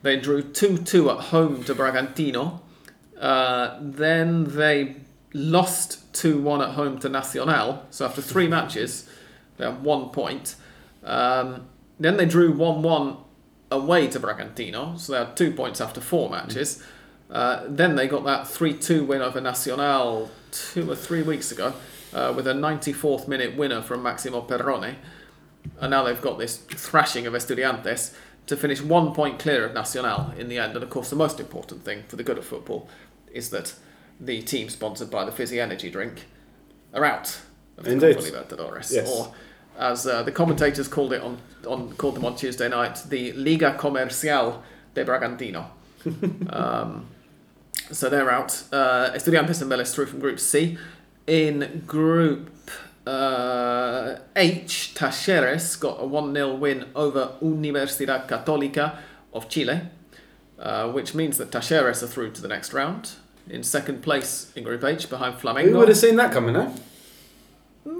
They drew two two at home to Bragantino. Uh, then they lost two one at home to Nacional. So after three matches, they have one point. Um, then they drew one one away to Bragantino. So they had two points after four matches. Uh, then they got that 3 2 win over Nacional two or three weeks ago uh, with a 94th minute winner from Maximo Perrone. And now they've got this thrashing of Estudiantes to finish one point clear of Nacional in the end. And of course, the most important thing for the good of football is that the team sponsored by the Fizzy Energy drink are out of the Indeed. Copa Libertadores. Yes. Or as uh, the commentators called it on, on called them on Tuesday night, the Liga Comercial de Bragantino. um, so they're out. Uh, Estudiantes and Vélez through from Group C. In Group uh, H, Talleres got a 1 0 win over Universidad Católica of Chile, uh, which means that Talleres are through to the next round. In second place in Group H, behind Who Flamengo. would have seen that coming, eh?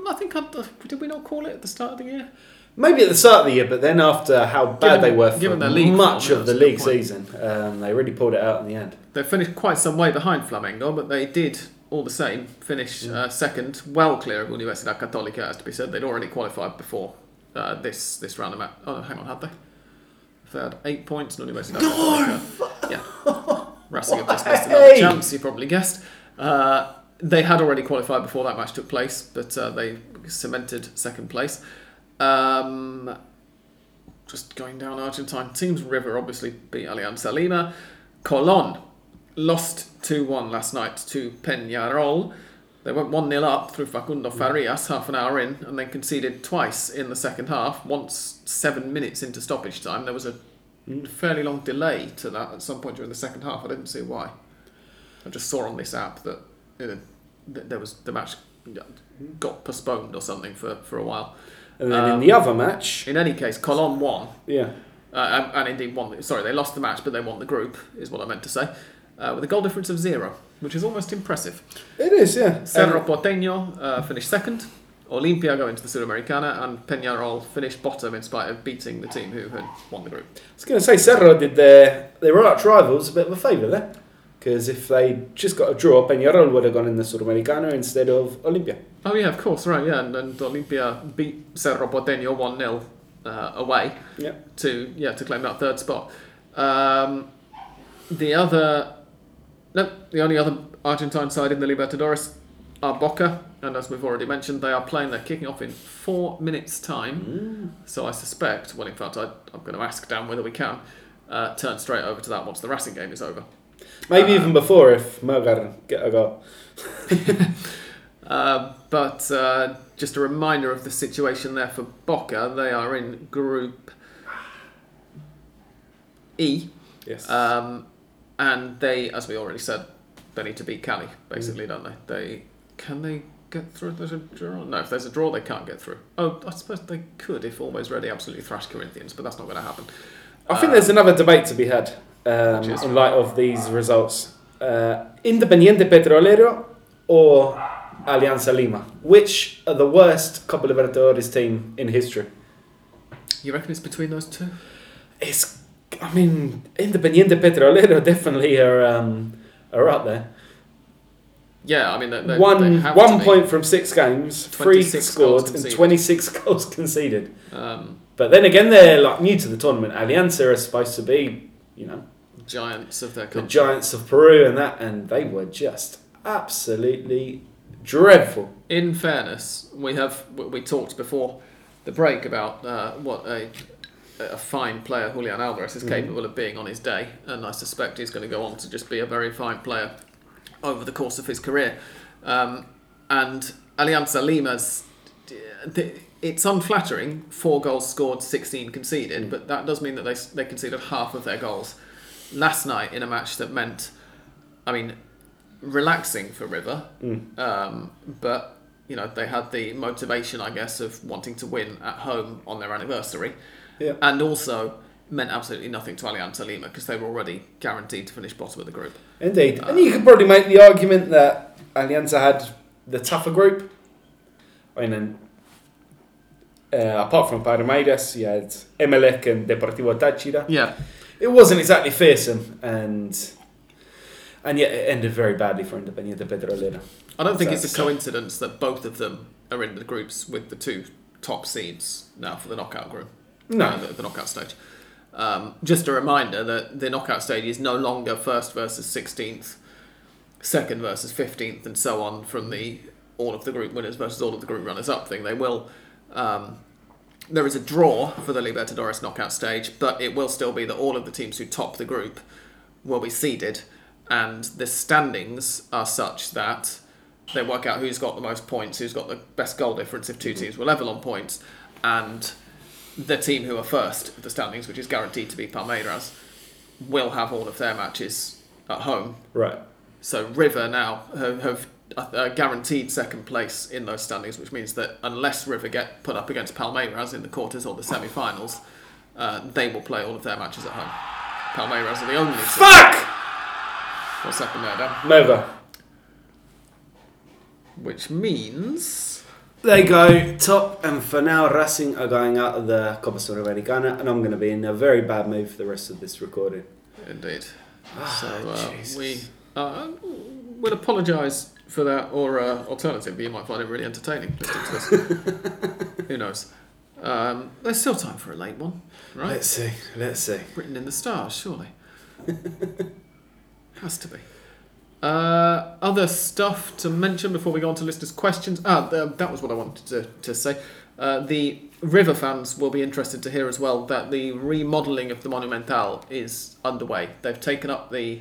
I think I'd, did we not call it at the start of the year? Maybe at the start of the year, but then after how bad Given- they were for given their league much form, of the that's a good league season, um, they really pulled it out in the end. They finished quite some way behind Flamengo, but they did all the same finish uh, second, well clear of Universidad Católica, as to be said. They'd already qualified before uh, this this round of match. Oh, no, hang on, had they? Had eight points, and Universidad Católica. Yeah. Racing have just missed another chance, you probably guessed. Uh, they had already qualified before that match took place, but uh, they cemented second place. Um, just going down Argentine teams, River obviously beat Alianza Lima. Colon lost 2 1 last night to Peñarol. They went 1 0 up through Facundo Farias half an hour in and then conceded twice in the second half, once seven minutes into stoppage time. There was a fairly long delay to that at some point during the second half. I didn't see why. I just saw on this app that you know, there was the match got postponed or something for, for a while. And then in Um, the other match, In any case, Colon won yeah, uh, and, and indeed won. Sorry, they lost the match, but they won the group, is what I meant to say, uh, with a goal difference of zero, which is almost impressive. it is, yeah. Cerro Um, Porteño uh, finished second. Olimpia go into the Sudamericana, and Peñarol finished bottom in spite of beating the team who had won the group. I was going to say Cerro did their their arch rivals a bit of a favour there. Because if they just got a draw, Peñarol would have gone in the Sudamericana instead of Olimpia. Oh yeah, of course, right, yeah, and, and Olimpia beat Cerro Porteño one 0 uh, away. Yeah. to yeah to claim that third spot. Um, the other, no, the only other Argentine side in the Libertadores are Boca, and as we've already mentioned, they are playing. They're kicking off in four minutes' time. So I suspect, well, in fact, I, I'm going to ask Dan whether we can uh, turn straight over to that once the Racing game is over. Maybe Uh, even before if Melgar get a goal. Uh, but uh, just a reminder of the situation there for Boca. They are in Group E. Yes. Um, and they, as we already said, they need to beat Cali, basically, don't they? They can they get through if there's a draw? No, if there's a draw, they can't get through. Oh, I suppose they could if Always Ready absolutely thrash Corinthians, but that's not going to happen. I think there's another debate to be had um, in light of these results. Uh, Independiente Petrolero or Alianza Lima? Which are the worst Copa Libertadores team in history? You reckon it's between those two? It's, I mean, Independiente Petrolero definitely are um, are up there. Yeah, I mean, they, they, one they have one point from six games, three scored, and twenty six goals conceded. Um, But then again, they're like new to the tournament. Alianza are supposed to be, you know, giants of their the giants of Peru and that, and they were just absolutely dreadful. In fairness, we have we talked before the break about uh, what a a fine player Julian Alvarez is capable of being on his day, and I suspect he's going to go on to just be a very fine player over the course of his career. Um, and Alianza Lima's it's unflattering. Four goals scored, sixteen conceded, but that does mean that they they conceded half of their goals last night in a match that meant, I mean, relaxing for River, Mm. um, but you know they had the motivation, I guess, of wanting to win at home on their anniversary, Yeah. and also meant absolutely nothing to Alianza Lima because they were already guaranteed to finish bottom of the group. Indeed. and you could probably make the argument that Alianza had the tougher group. I mean, uh, apart from Palmeiras, you had Emelec and Deportivo Táchira. Yeah, It wasn't exactly fearsome, and and yet it ended very badly for Independiente Petrolera. I don't think So- it's a coincidence that both of them are in the groups with the two top seeds now for the knockout group. No. uh, the, the knockout stage. Um, just a reminder that the knockout stage is no longer first versus sixteenth, second versus fifteenth, and so on from the all of the group winners versus all of the group runners up thing. They will. Um, there is a draw for the Libertadores knockout stage, but it will still be that all of the teams who top the group will be seeded, and the standings are such that they work out who's got the most points, who's got the best goal difference if two teams were level on points, and the team who are first of the standings, which is guaranteed to be Palmeiras, will have all of their matches at home. Right. So River now have, have a, a guaranteed second place in those standings, which means that unless River get put up against Palmeiras in the quarters or the semi-finals, uh, they will play all of their matches at home. Palmeiras are the only. team. Fuck! What's happened there, Dan? Nova. Which means They go top, and for now, Racing are going out of the Copa Sudamericana, and I'm going to be in a very bad mood for the rest of this recording. Indeed. Ah, so uh, Jesus. we uh, will apologise for that, or uh, alternatively, you might find it really entertaining. Who knows? Um, there's still time for a late one, right? Let's see. Let's see. Written in the stars, surely. Has to be. Uh, other stuff to mention before we go on to listeners' questions. Ah, th- that was what I wanted to, to say. Uh, the River fans will be interested to hear as well that the remodelling of the Monumental is underway. They've taken up the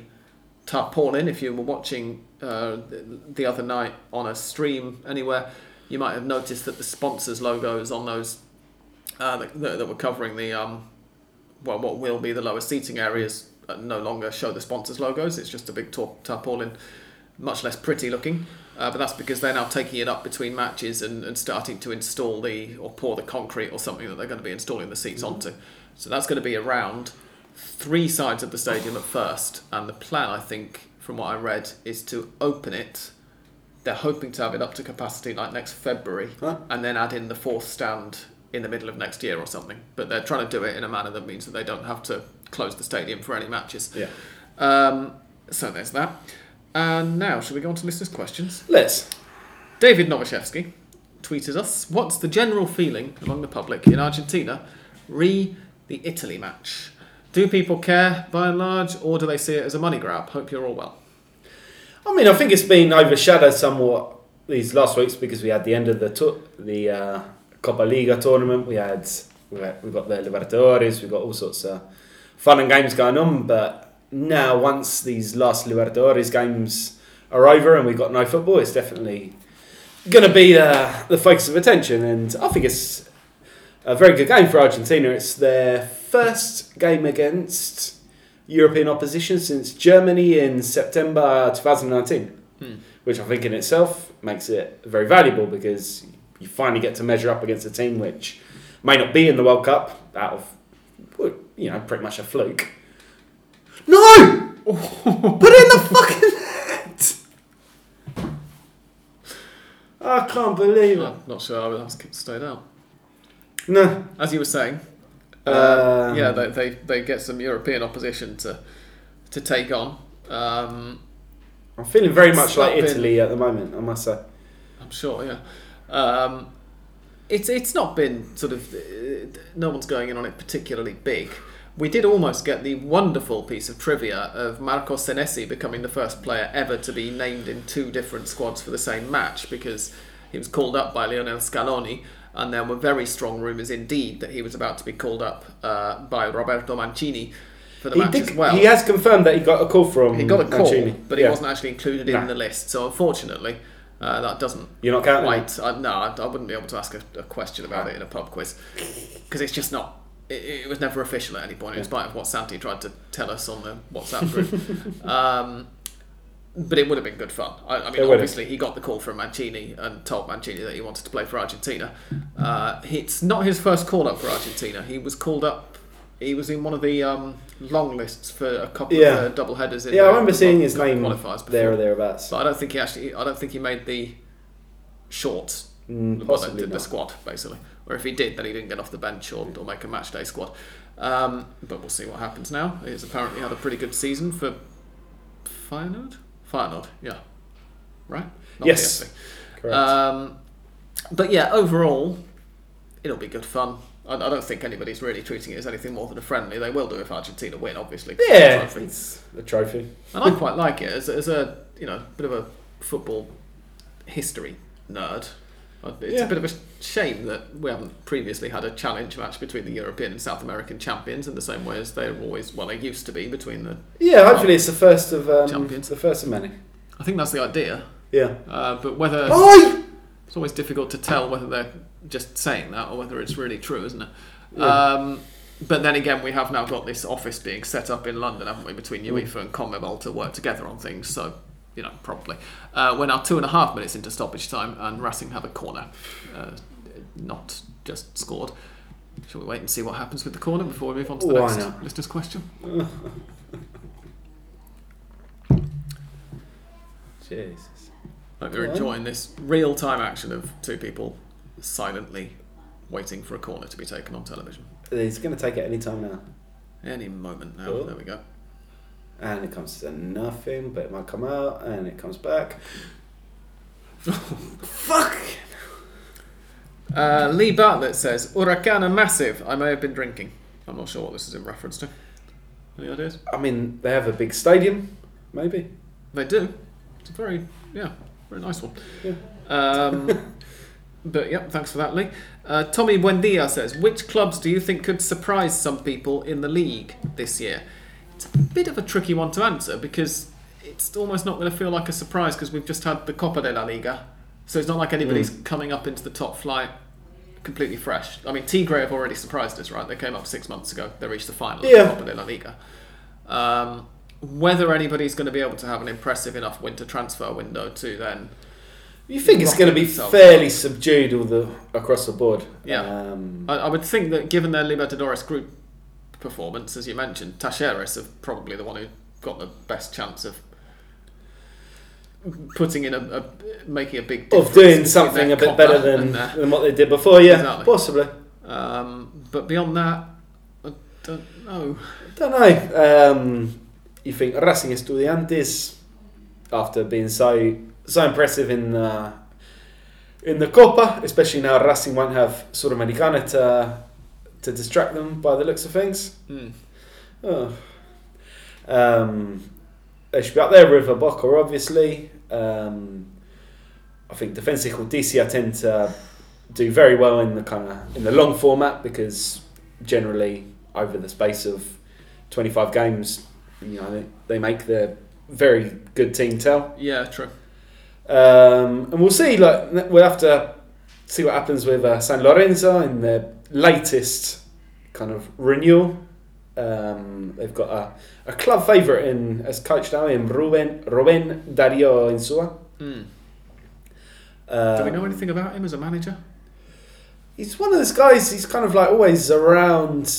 tarpaulin. If you were watching uh, the- the other night on a stream anywhere, you might have noticed that the sponsors' logos on those uh, that, that were covering the um, well, what will be the lower seating areas uh, no longer show the sponsors' logos. It's just a big tar- tarpaulin, much less pretty looking. Uh, but that's because they're now taking it up between matches and, and starting to install the or pour the concrete or something that they're going to be installing the seats onto. So that's going to be around three sides of the stadium at first. And the plan, I think, from what I read, is to open it. They're hoping to have it up to capacity like next February, Huh? and then add in the fourth stand in the middle of next year or something. But they're trying to do it in a manner that means that they don't have to close the stadium for any matches. Yeah. Um, so there's that. And now, shall we go on to listeners' questions? Let's. David Novoshevsky tweeted us What's the general feeling among the public in Argentina re the Italy match? Do people care by and large, or do they see it as a money grab? Hope you're all well. I mean, I think it's been overshadowed somewhat these last weeks because we had the end of the tour, the uh, Copa Liga tournament. We had we had, we got the Libertadores. We got all sorts of fun and games going on. But now, once these last Libertadores games are over and we've got no football, it's definitely going to be uh, the focus of attention. And I think it's a very good game for Argentina. It's their first game against European opposition since Germany in September 2019, Hmm. which I think in itself makes it very valuable because you finally get to measure up against a team which may not be in the World Cup out of, you know, pretty much a fluke. No! Put it in the fucking net! I can't believe it. I'm not sure I would ask it to stay down. No. As you were saying, uh, Um, yeah, they, they, they get some European opposition to to take on. Um, I'm feeling very much like been- Italy at the moment, I must say. I'm sure, yeah. Um, it's it's not been sort of uh, no one's going in on it particularly big. We did almost get the wonderful piece of trivia of Marco Senesi becoming the first player ever to be named in two different squads for the same match because he was called up by Lionel Scaloni, and there were very strong rumours indeed that he was about to be called up uh, by Roberto Mancini for the He, match did, as well. he has confirmed that he got a call from He got a call, Mancini. but he Yeah. wasn't actually included in the list. So unfortunately, uh, that doesn't You're not counting quite. I, no, I, I wouldn't be able to ask a, a question about it in a pub quiz because it's just not. It, it was never official at any point, in spite of what Santi tried to tell us on the WhatsApp group. um, but it would have been good fun. I, I mean, obviously, he got the call from Mancini and told Mancini that he wanted to play for Argentina. Uh, it's not his first call up for Argentina. He was called up. He was in one of the um, long lists for a couple Yeah. of uh, double headers. Yeah, I remember seeing his name qualifiers before. there or thereabouts. But I don't think he actually. I don't think he made the shorts. Mm, possibly the not. squad basically. Or if he did, then he didn't get off the bench or, or make a match day squad. Um, but we'll see what happens now. He's apparently had a pretty good season for Feyenoord. Feyenoord, yeah, right. Not Yes. Correct. Um, but yeah, overall, it'll be good fun. I, I don't think anybody's really treating it as anything more than a friendly. They will do if Argentina win, obviously. it's a yeah, trophy. it's a trophy. And I quite like it as, as a you know bit of a football history nerd. It's Yeah. a bit of a shame that we haven't previously had a challenge match between the European and South American champions in the same way as they're always well they used to be between the. Yeah, hopefully it's the first of um, Champions. the first of many. I think that's the idea, Yeah. uh, but whether Oi! it's always difficult to tell whether they're just saying that or whether it's really true, isn't it? Yeah. Um, but then again, we have now got this office being set up in London, haven't we, between Mm. UEFA and CONMEBOL to work together on things. So, you know, probably. Uh, we're now two and a half minutes into stoppage time, and Racing have a corner, uh, not just scored. Shall we wait and see what happens with the corner before we move on to the Why next not? listener's question? Jesus. Hope you're enjoying this real time action of two people silently waiting for a corner to be taken on television. He's going to take it any time now. Any moment now. Cool. There we go. And it comes to nothing, but it might come out, and it comes back. Fuck! Uh, Lee Bartlett says, Huracán are massive. I may have been drinking. I'm not sure what this is in reference to. Any ideas? I mean, they have a big stadium, maybe. They do. It's a very, yeah, very nice one. Yeah. Um, but yeah, thanks for that, Lee. Uh, Tommy Buendia says, which clubs do you think could surprise some people in the league this year? It's a bit of a tricky one to answer because it's almost not going to feel like a surprise because we've just had the Copa de la Liga. So it's not like anybody's coming up into the top flight completely fresh. I mean, Tigre have already surprised us, right? They came up six months ago. They reached the final Yeah. of the Copa de la Liga. Um, whether anybody's going to be able to have an impressive enough winter transfer window to then You think it's going to be fairly subdued all the across the board? Yeah. Um, I, I would think that given their Libertadores group performance, as you mentioned, Talleres are probably the one who got the best chance of putting in a, a making a big of doing something a bit better than, their- than what they did before. Yeah, Exactly. possibly. um, but beyond that, I don't know. I Don't know. Um, you think Racing Estudiantes, after being so so impressive in the in the Copa, especially now Racing won't have Sudamericana to to distract them by the looks of things. Hmm. Oh. Um, they should be up there with a Boca, obviously. Um, I think Defensa DC I tend to do very well in the kind of in the long format because generally over the space of 25 games, you know, they, they make their very good team tell. Yeah, true. Um, and we'll see. Like we'll have to see what happens with uh, San Lorenzo in their latest kind of renewal. Um, they've got a, a club favourite in as coach now in Ruben Ruben Dario Insua. Hmm. Um, Do we know anything about him as a manager? He's one of those guys. He's kind of like always around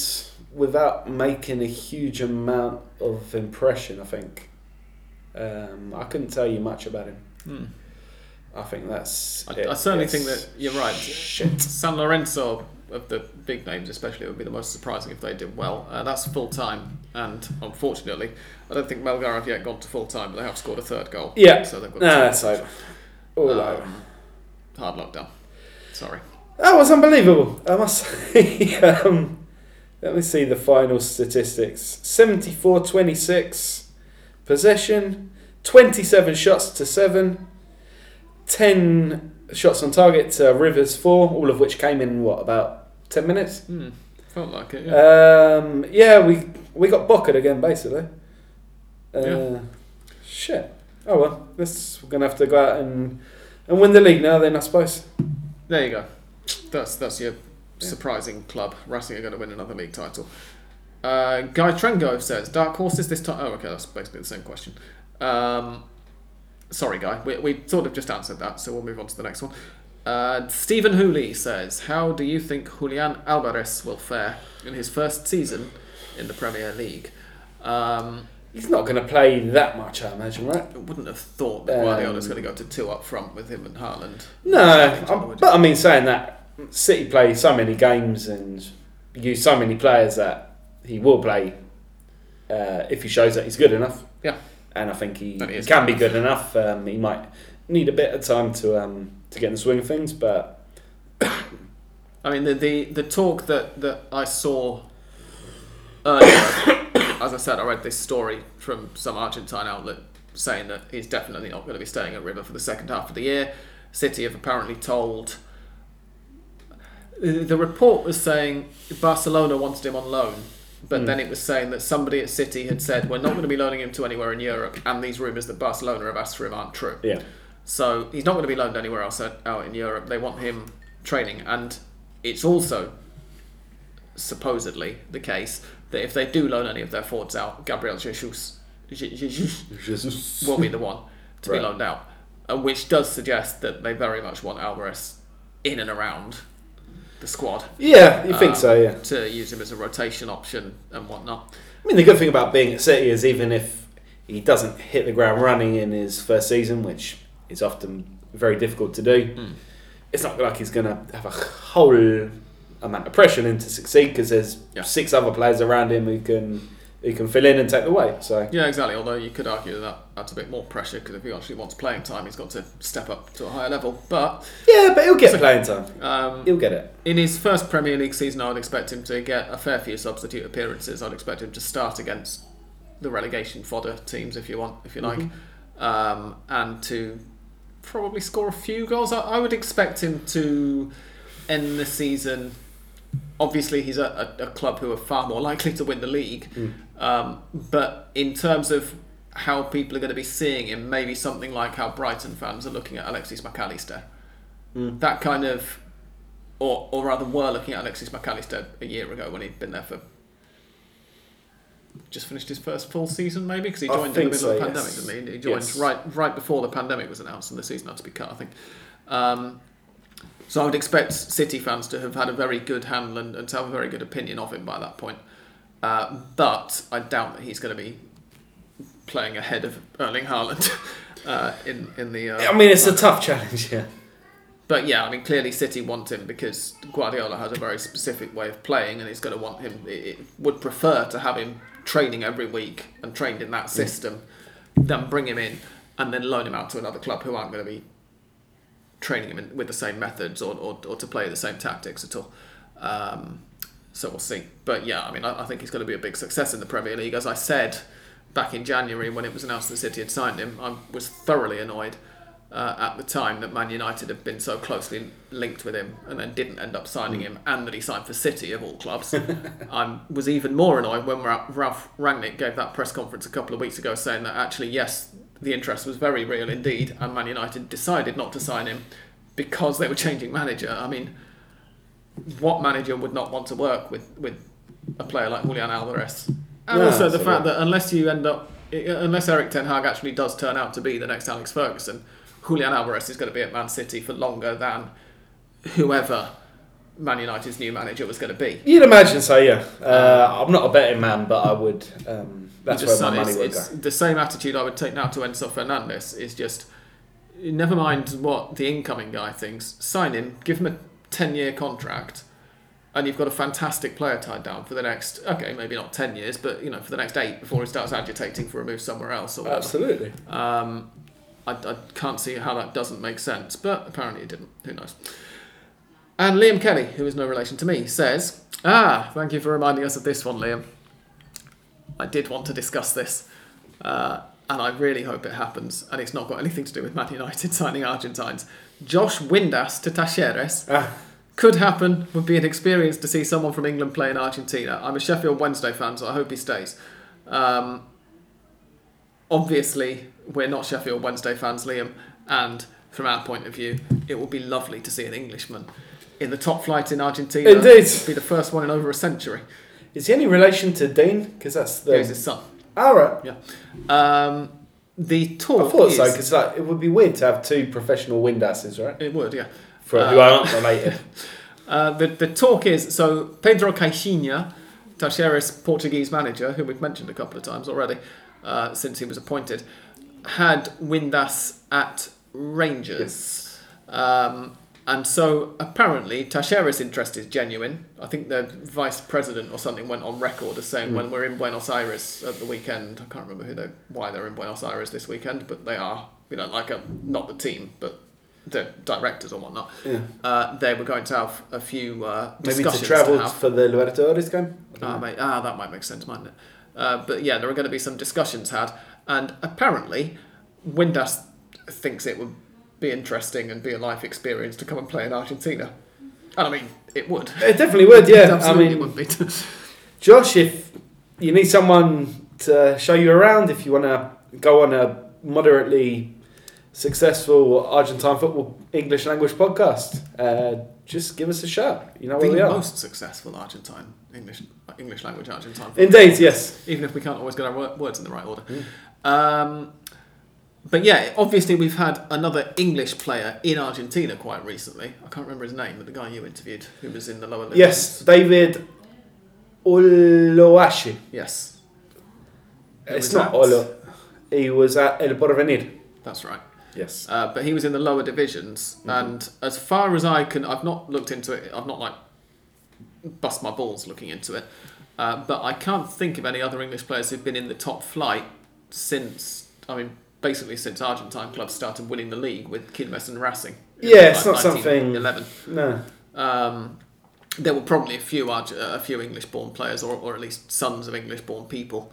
without making a huge amount of impression. I think. Um, I couldn't tell you much about him. Hmm. I think that's. I, it. I certainly It's- think that you're right. Shit. San Lorenzo of the big names, especially, it would be the most surprising if they did well. Uh, that's full time, and unfortunately, I don't think Melgar have yet gone to full time, but they have scored a third goal. Yeah. so they've got No, two that's goals. over. All Um, over. Hard lockdown. Sorry. That was unbelievable. I must say. um, let me see the final statistics 74 26 possession, 27 shots to 7, 10 shots on target to Rivers 4, all of which came in, what, about 10 minutes? Hmm. Felt like it. Yeah. Um, yeah, we we got bucketed again, basically. Uh, Yeah. Shit. Oh well, this, we're going to have to go out and, and win the league now, then, I suppose. there you go. That's that's your surprising club. Racing are going to win another league title. Uh, Guy Trengo says dark horses this time. Oh, okay, that's basically the same question. Um, Sorry, guy. We, we sort of just answered that, so we'll move on to the next one. Uh, Stephen Hooley says, How do you think Julian Alvarez will fare in his first season in the Premier League? Um, He's not going to play that much, I imagine, right? I wouldn't have thought that Guardiola's Um, going to go to two up front with him and Haaland. No, I'm- but I mean, saying that City play so many games and use so many players that he will play uh, if he shows that he's good enough. Yeah. And I think he, can be good enough. Um, he might need a bit of time to um, to get in the swing of things, but I mean, the, the, the talk that, that I saw earlier, as I said, I read this story from some Argentine outlet saying that he's definitely not going to be staying at River for the second half of the year. City have apparently told. The report was saying Barcelona wanted him on loan, but Hmm. then it was saying that somebody at City had said, We're not going to be loaning him to anywhere in Europe, and these rumours that Barcelona have asked for him aren't true. yeah, So he's not going to be loaned anywhere else out in Europe. They want him training, and it's also supposedly the case that if they do loan any of their forwards out, Gabriel Jesus, Je- Jesus will be the one to Right. be loaned out, which does suggest that they very much want Alvarez in and around the squad yeah, you think Um, so? Yeah. to use him as a rotation option and whatnot. I mean, the good thing about being at City is even if he doesn't hit the ground running in his first season, which is often very difficult to do, Mm. it's not like he's going to have a whole amount of pressure in to succeed because there's Yeah. six other players around him who can who can fill in and take the weight. So Yeah, exactly. Although you could argue that that's a bit more pressure because if he actually wants playing time, he's got to step up to a higher level. But yeah, but he'll get playing time. um, He'll get it. in his first Premier League season, I would expect him to get a fair few substitute appearances. I'd expect him to start against the relegation fodder teams, if you want, if you like, um, and to probably score a few goals. I, I would expect him to end the season. Obviously, he's a, a, a club who are far more likely to win the league, um, but in terms of how people are going to be seeing him, maybe something like how Brighton fans are looking at Alexis Mac Allister. That kind of or or rather were looking at Alexis Mac Allister a year ago when he'd been there for just finished his first full season maybe because he joined in the middle of the pandemic yes. didn't he? He joined Yes. right right before the pandemic was announced and the season had to be cut I think. Um, so I would expect City fans to have had a very good handle and, and to have a very good opinion of him by that point. Uh, but I doubt that he's going to be playing ahead of Erling Haaland uh, in in the. Uh, I mean, it's a tough challenge. Yeah. but yeah, I mean, clearly City want him because Guardiola has a very specific way of playing, and he's going to want him. It, it would prefer to have him training every week and trained in that system, than bring him in and then loan him out to another club who aren't going to be training him in, with the same methods or, or, or to play the same tactics at all. Um, so we'll see. But yeah, I mean, I, I think he's going to be a big success in the Premier League. As I said back in January when it was announced that City had signed him, I was thoroughly annoyed uh, at the time that Man United had been so closely linked with him and then didn't end up signing him, and that he signed for City of all clubs. I was even more annoyed when Ra- Ralf Rangnick gave that press conference a couple of weeks ago saying that actually, yes, the interest was very real indeed, and Man United decided not to sign him because they were changing manager. I mean, what manager would not want to work with, with a player like Julian Alvarez? And No, also the absolutely. fact that unless you end up, unless Erik Ten Hag actually does turn out to be the next Alex Ferguson, Julian Alvarez is going to be at Man City for longer than whoever Man United's new manager was going to be. You'd imagine so, yeah. Uh, I'm not a betting man, but I would. Um, that's where my money would it's, go. the same attitude I would take now to Enzo Fernandez. Is just never mind what the incoming guy thinks. Sign him, give him a ten-year contract, and you've got a fantastic player tied down for the next. Okay, maybe not ten years, but you know for the next eight before he starts agitating for a move somewhere else or whatever. Absolutely. Um, I, I can't see how that doesn't make sense, but apparently it didn't. Who knows? And Liam Kelly, who is no relation to me, says, Ah, thank you for reminding us of this one, Liam. I did want to discuss this, uh, and I really hope it happens. And it's not got anything to do with Man United signing Argentines. Josh Windass to Talleres Ah, could happen. Would be an experience to see someone from England play in Argentina. I'm a Sheffield Wednesday fan, so I hope he stays. Um, obviously, we're not Sheffield Wednesday fans, Liam, and from our point of view, it would be lovely to see an Englishman in the top flight in Argentina. Indeed. It'd be the first one in over a century. Is he any relation to Dean? Because that's the. Here's his son. All right. Yeah. Um, the talk. I thought is, so because like it would be weird to have two professional wind asses, right? it would, yeah. For Uh, who aren't related. Uh, the, the talk is so Pedro Caixinha, Talleres Portuguese manager, who we've mentioned a couple of times already uh, since he was appointed, had Windass at Rangers. Um, and so apparently Talleres' interest is genuine. I think the vice president or something went on record as saying when we're in Buenos Aires at the weekend, I can't remember who they why they're in Buenos Aires this weekend, but they are, you know, like a, not the team, but the directors or whatnot. Yeah. Uh, they were going to have a few uh, Maybe to travel have. for the Libertadores game. Ah, mate, ah, that might make sense, mightn't it? Uh, but yeah, there are going to be some discussions had, and apparently, Windass thinks it would be interesting and be a life experience to come and play in Argentina. And I mean, it would. It definitely would, yeah. I Absolutely mean, would be. Josh, if you need someone to show you around, if you want to go on a moderately successful Argentine football English language podcast, uh, just give us a shout. You know where we are. most successful Argentine English English language Argentine. Indeed, yes. even if we can't always get our words in the right order. Mm. Um, but yeah, obviously we've had another English player in Argentina quite recently. I can't remember his name, but the guy you interviewed who was in the lower leagues. Yes, David Oloashi. Yes. It's not at- Olo. He was at El Porvenir. That's right. Yes. Uh, but he was in the lower divisions, Mm-hmm. and as far as I can, I've not looked into it. I've not like bust my balls looking into it. Uh, but I can't think of any other English players who've been in the top flight since. I mean, basically since Argentine clubs started winning the league with Quilmes and Racing. in, Yeah, it's not something- 1911. No. Um, there were probably a few uh, a few English-born players, or, or at least sons of English-born people,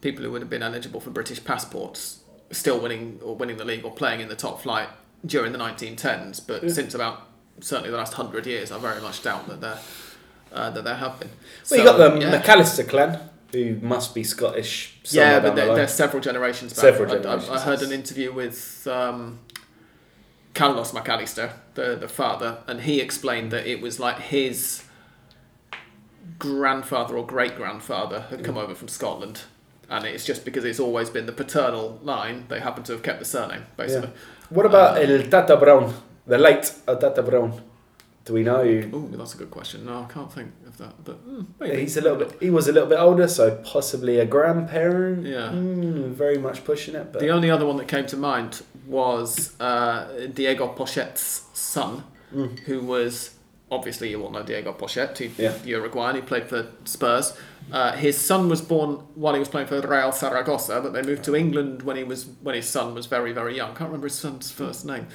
people who would have been eligible for British passports, still winning or winning the league or playing in the top flight during the 1910s. But Yeah. since about certainly the last hundred years, I very much doubt that there uh, that there have been. Well, you got the yeah. Mac Allister clan, who must be Scottish. Yeah, but the there, line. there's several generations back. Several I- I- generations, I, heard an interview with um, Carlos Mac Allister, the, the father, and he explained that it was like his grandfather or great grandfather had Mm. come over from Scotland. And it's just because it's always been the paternal line, they happen to have kept the surname, basically. What about Uh, El Tata Brown? The late El Tata Brown. Do we know? Oh, that's a good question. No, I can't think of that, but mm, maybe. He's a little bit. He was a little bit older, so possibly a grandparent. Yeah. Mm, very much pushing it, but The only other one that came to mind was uh, Diego Poyet's son, Mm. who was obviously you all know Diego Pochet, he, Yeah. Uruguayan. He played for Spurs. Uh, his son was born while he was playing for Real Zaragoza, but they moved to England when he was when his son was very very young. I Can't remember his son's first name.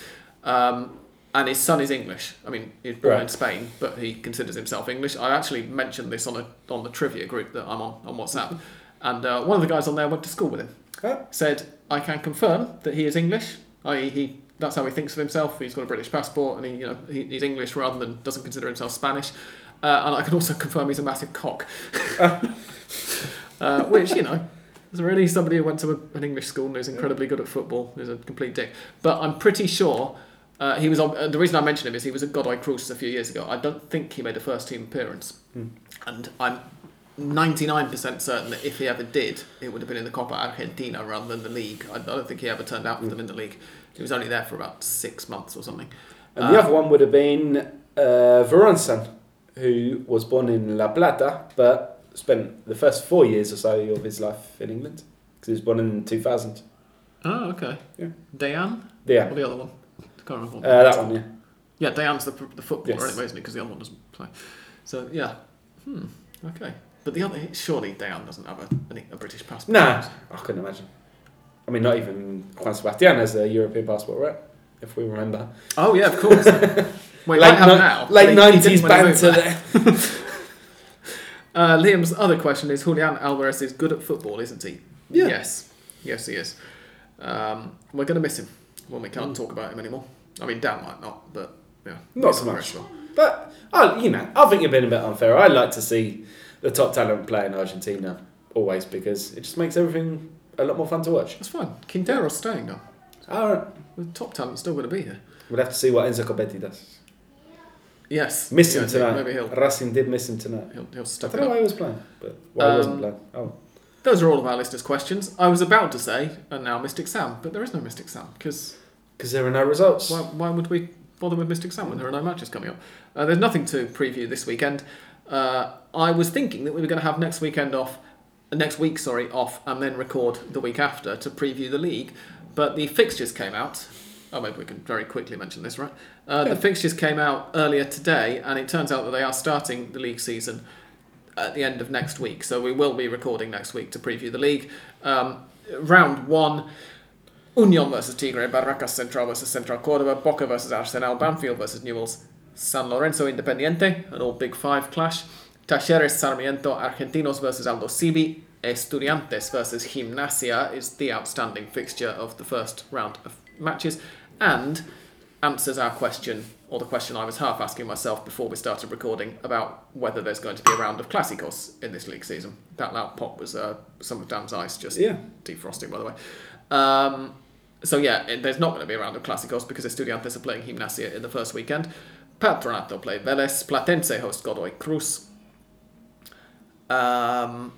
Um, and his son is English. I mean, he's born in Spain, but he considers himself English. I actually mentioned this on a on the trivia group that I'm on on WhatsApp, and uh, one of the guys on there went to school with him Huh? said, I can confirm that he is English. I.e., he that's how he thinks of himself. He's got a British passport, and he, you know, he, he's English rather than doesn't consider himself Spanish. Uh, and I can also confirm he's a massive cock. uh, which you know, is really somebody who went to a, an English school and is incredibly good at football is a complete dick. But I'm pretty sure. Uh, he was on, uh, the reason I mention him is he was at Godoy Cruz a few years ago. I don't think he made a first team appearance, Hmm. and I'm 99% certain that if he ever did, it would have been in the Copa Argentina rather than the league. I don't think he ever turned out for them in the league. He was only there for about six months or something. And the Uh, other one would have been uh, Veron's son, who was born in La Plata, but spent the first four years or so of his life in England because he was born in 2000. Oh, okay. Yeah. Deian? Yeah, Or the other one? Can't remember. what uh, that one. Yeah. Yeah, Deian's the, the footballer Yes. anyway, isn't he? Because the other one doesn't play. So, yeah. Hmm, okay. But the other, surely Diane doesn't have a, a, a British passport. Nah, I couldn't imagine. I mean, not even Juan Sebastian has a European passport, right? If we remember. Oh, yeah, of course. He late ni- now. late he- he 90s when he banter there. Uh, Liam's other question is Julian Alvarez is good at football, isn't he? Yeah. Yes. Yes, he is. Um, we're going to miss him when we can't talk about him anymore. I mean, Dan might not, but yeah. Not so much. But, I, you know, I think you've been a bit unfair. I'd like to see the top talent play in Argentina always because it just makes everything a lot more fun to watch. That's fine. Quintero's staying now. Right. The top talent's still going to be here. We'll have to see what Enzo Copetti does. Yes. Miss him Yeah, tonight. Maybe he'll, Racing did miss him tonight. he'll, he'll I step don't it know why he was playing, but why he wasn't Um, playing. Oh, those are all of our listeners' questions. I was about to say, and now Mystic Sam, but there is no Mystic Sam because Because there are no results. why, why would we bother with Mystic Sam when there are no matches coming up? Uh, there's nothing to preview this weekend. Uh, I was thinking that we were going to have next weekend off, uh, next week, sorry, off, and then record the week after to preview the league. But the fixtures came out. Oh, maybe we can very quickly mention this, right? Uh, The fixtures came out earlier today, and it turns out that they are starting the league season at the end of next week. So we will be recording next week to preview the league. Um, round one. Union versus Tigre, Barracas Central versus Central Cordoba, Boca versus Arsenal, Banfield versus Newell's, San Lorenzo Independiente, an all Big Five clash, Talleres Sarmiento, Argentinos versus Aldosivi, Estudiantes versus Gimnasia is the outstanding fixture of the first round of matches, and answers our question, or the question I was half asking myself before we started recording, about whether there's going to be a round of Clásicos in this league season. That loud pop was uh, some of Dan's ice just Yeah. defrosting, by the way. Um, so yeah, there's not going to be a round of Clásicos because Estudiantes are playing Gimnasia in the first weekend. Patronato play Vélez, Platense host Godoy Cruz. Um,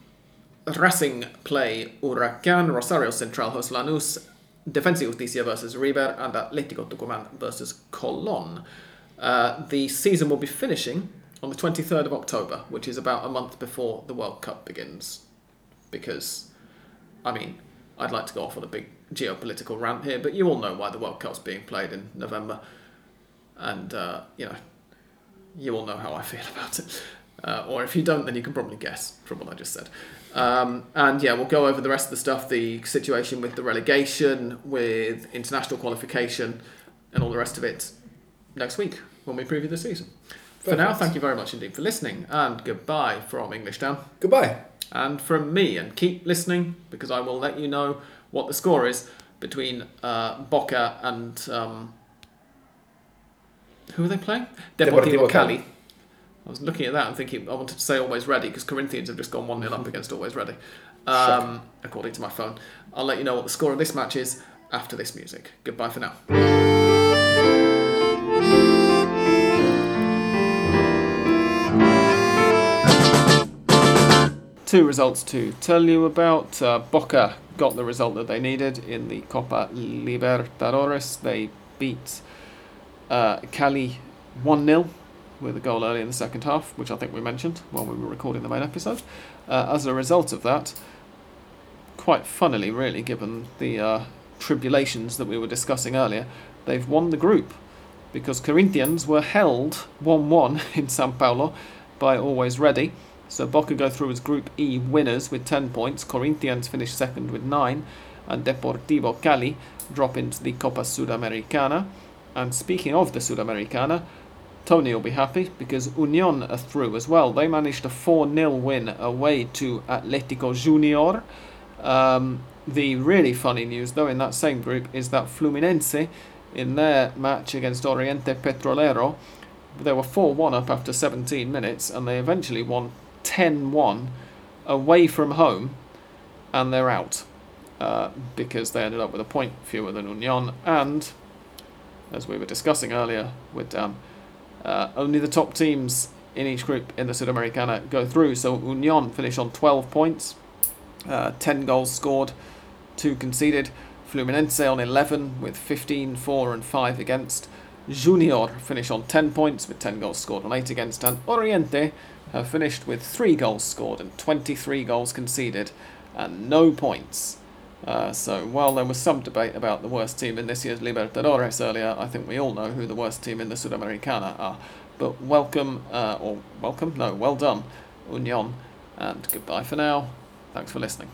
Racing play Huracán, Rosario Central host Lanús, Defensa Justicia versus River, and Atlético Tucumán versus Colón. Uh, the season will be finishing on the 23rd of October, which is about a month before the World Cup begins. Because, I mean, I'd like to go off on a big geopolitical rant here, but you all know why the World Cup's being played in November. And, uh, you know, you all know how I feel about it. Uh, or if you don't, then you can probably guess from what I just said. Um, and yeah, we'll go over the rest of the stuff the situation with the relegation, with international qualification, and all the rest of it next week when we preview the season. For now, thank you very much indeed for listening, and goodbye from English Down. Goodbye. And from me, and keep listening because I will let you know what the score is between uh, Boca and. Um, who are they playing? Deportivo, Deportivo Cali. Cali. I was looking at that and thinking I wanted to say Always Ready because Corinthians have just gone 1 0 up against Always Ready, um, according to my phone. I'll let you know what the score of this match is after this music. Goodbye for now. Two results to tell you about. Uh, Boca got the result that they needed in the Copa Libertadores. They beat uh, Cali 1 0 with a goal early in the second half, which I think we mentioned while we were recording the main episode. Uh, as a result of that, quite funnily, really, given the uh, tribulations that we were discussing earlier, they've won the group because Corinthians were held 1 1 in Sao Paulo by Always Ready. So Boca go through as Group E winners with 10 points, Corinthians finish second with 9, and Deportivo Cali drop into the Copa Sudamericana. And speaking of the Sudamericana, Tony will be happy because Union are through as well. They managed a 4 0 win away to Atletico Junior. Um, the really funny news, though, in that same group is that Fluminense, in their match against Oriente Petrolero, they were 4 1 up after 17 minutes and they eventually won 10 1 away from home and they're out uh, because they ended up with a point fewer than Union. And, as we were discussing earlier with uh, only the top teams in each group in the Sudamericana go through. So Union finish on 12 points, uh, 10 goals scored, 2 conceded. Fluminense on 11 with 15, 4 and 5 against. Junior finish on 10 points with 10 goals scored and 8 against. And Oriente have finished with 3 goals scored and 23 goals conceded and no points. Uh, so while there was some debate about the worst team in this year's Libertadores earlier, I think we all know who the worst team in the Sudamericana are. But welcome, uh, or welcome, no, well done, Union, and goodbye for now. Thanks for listening.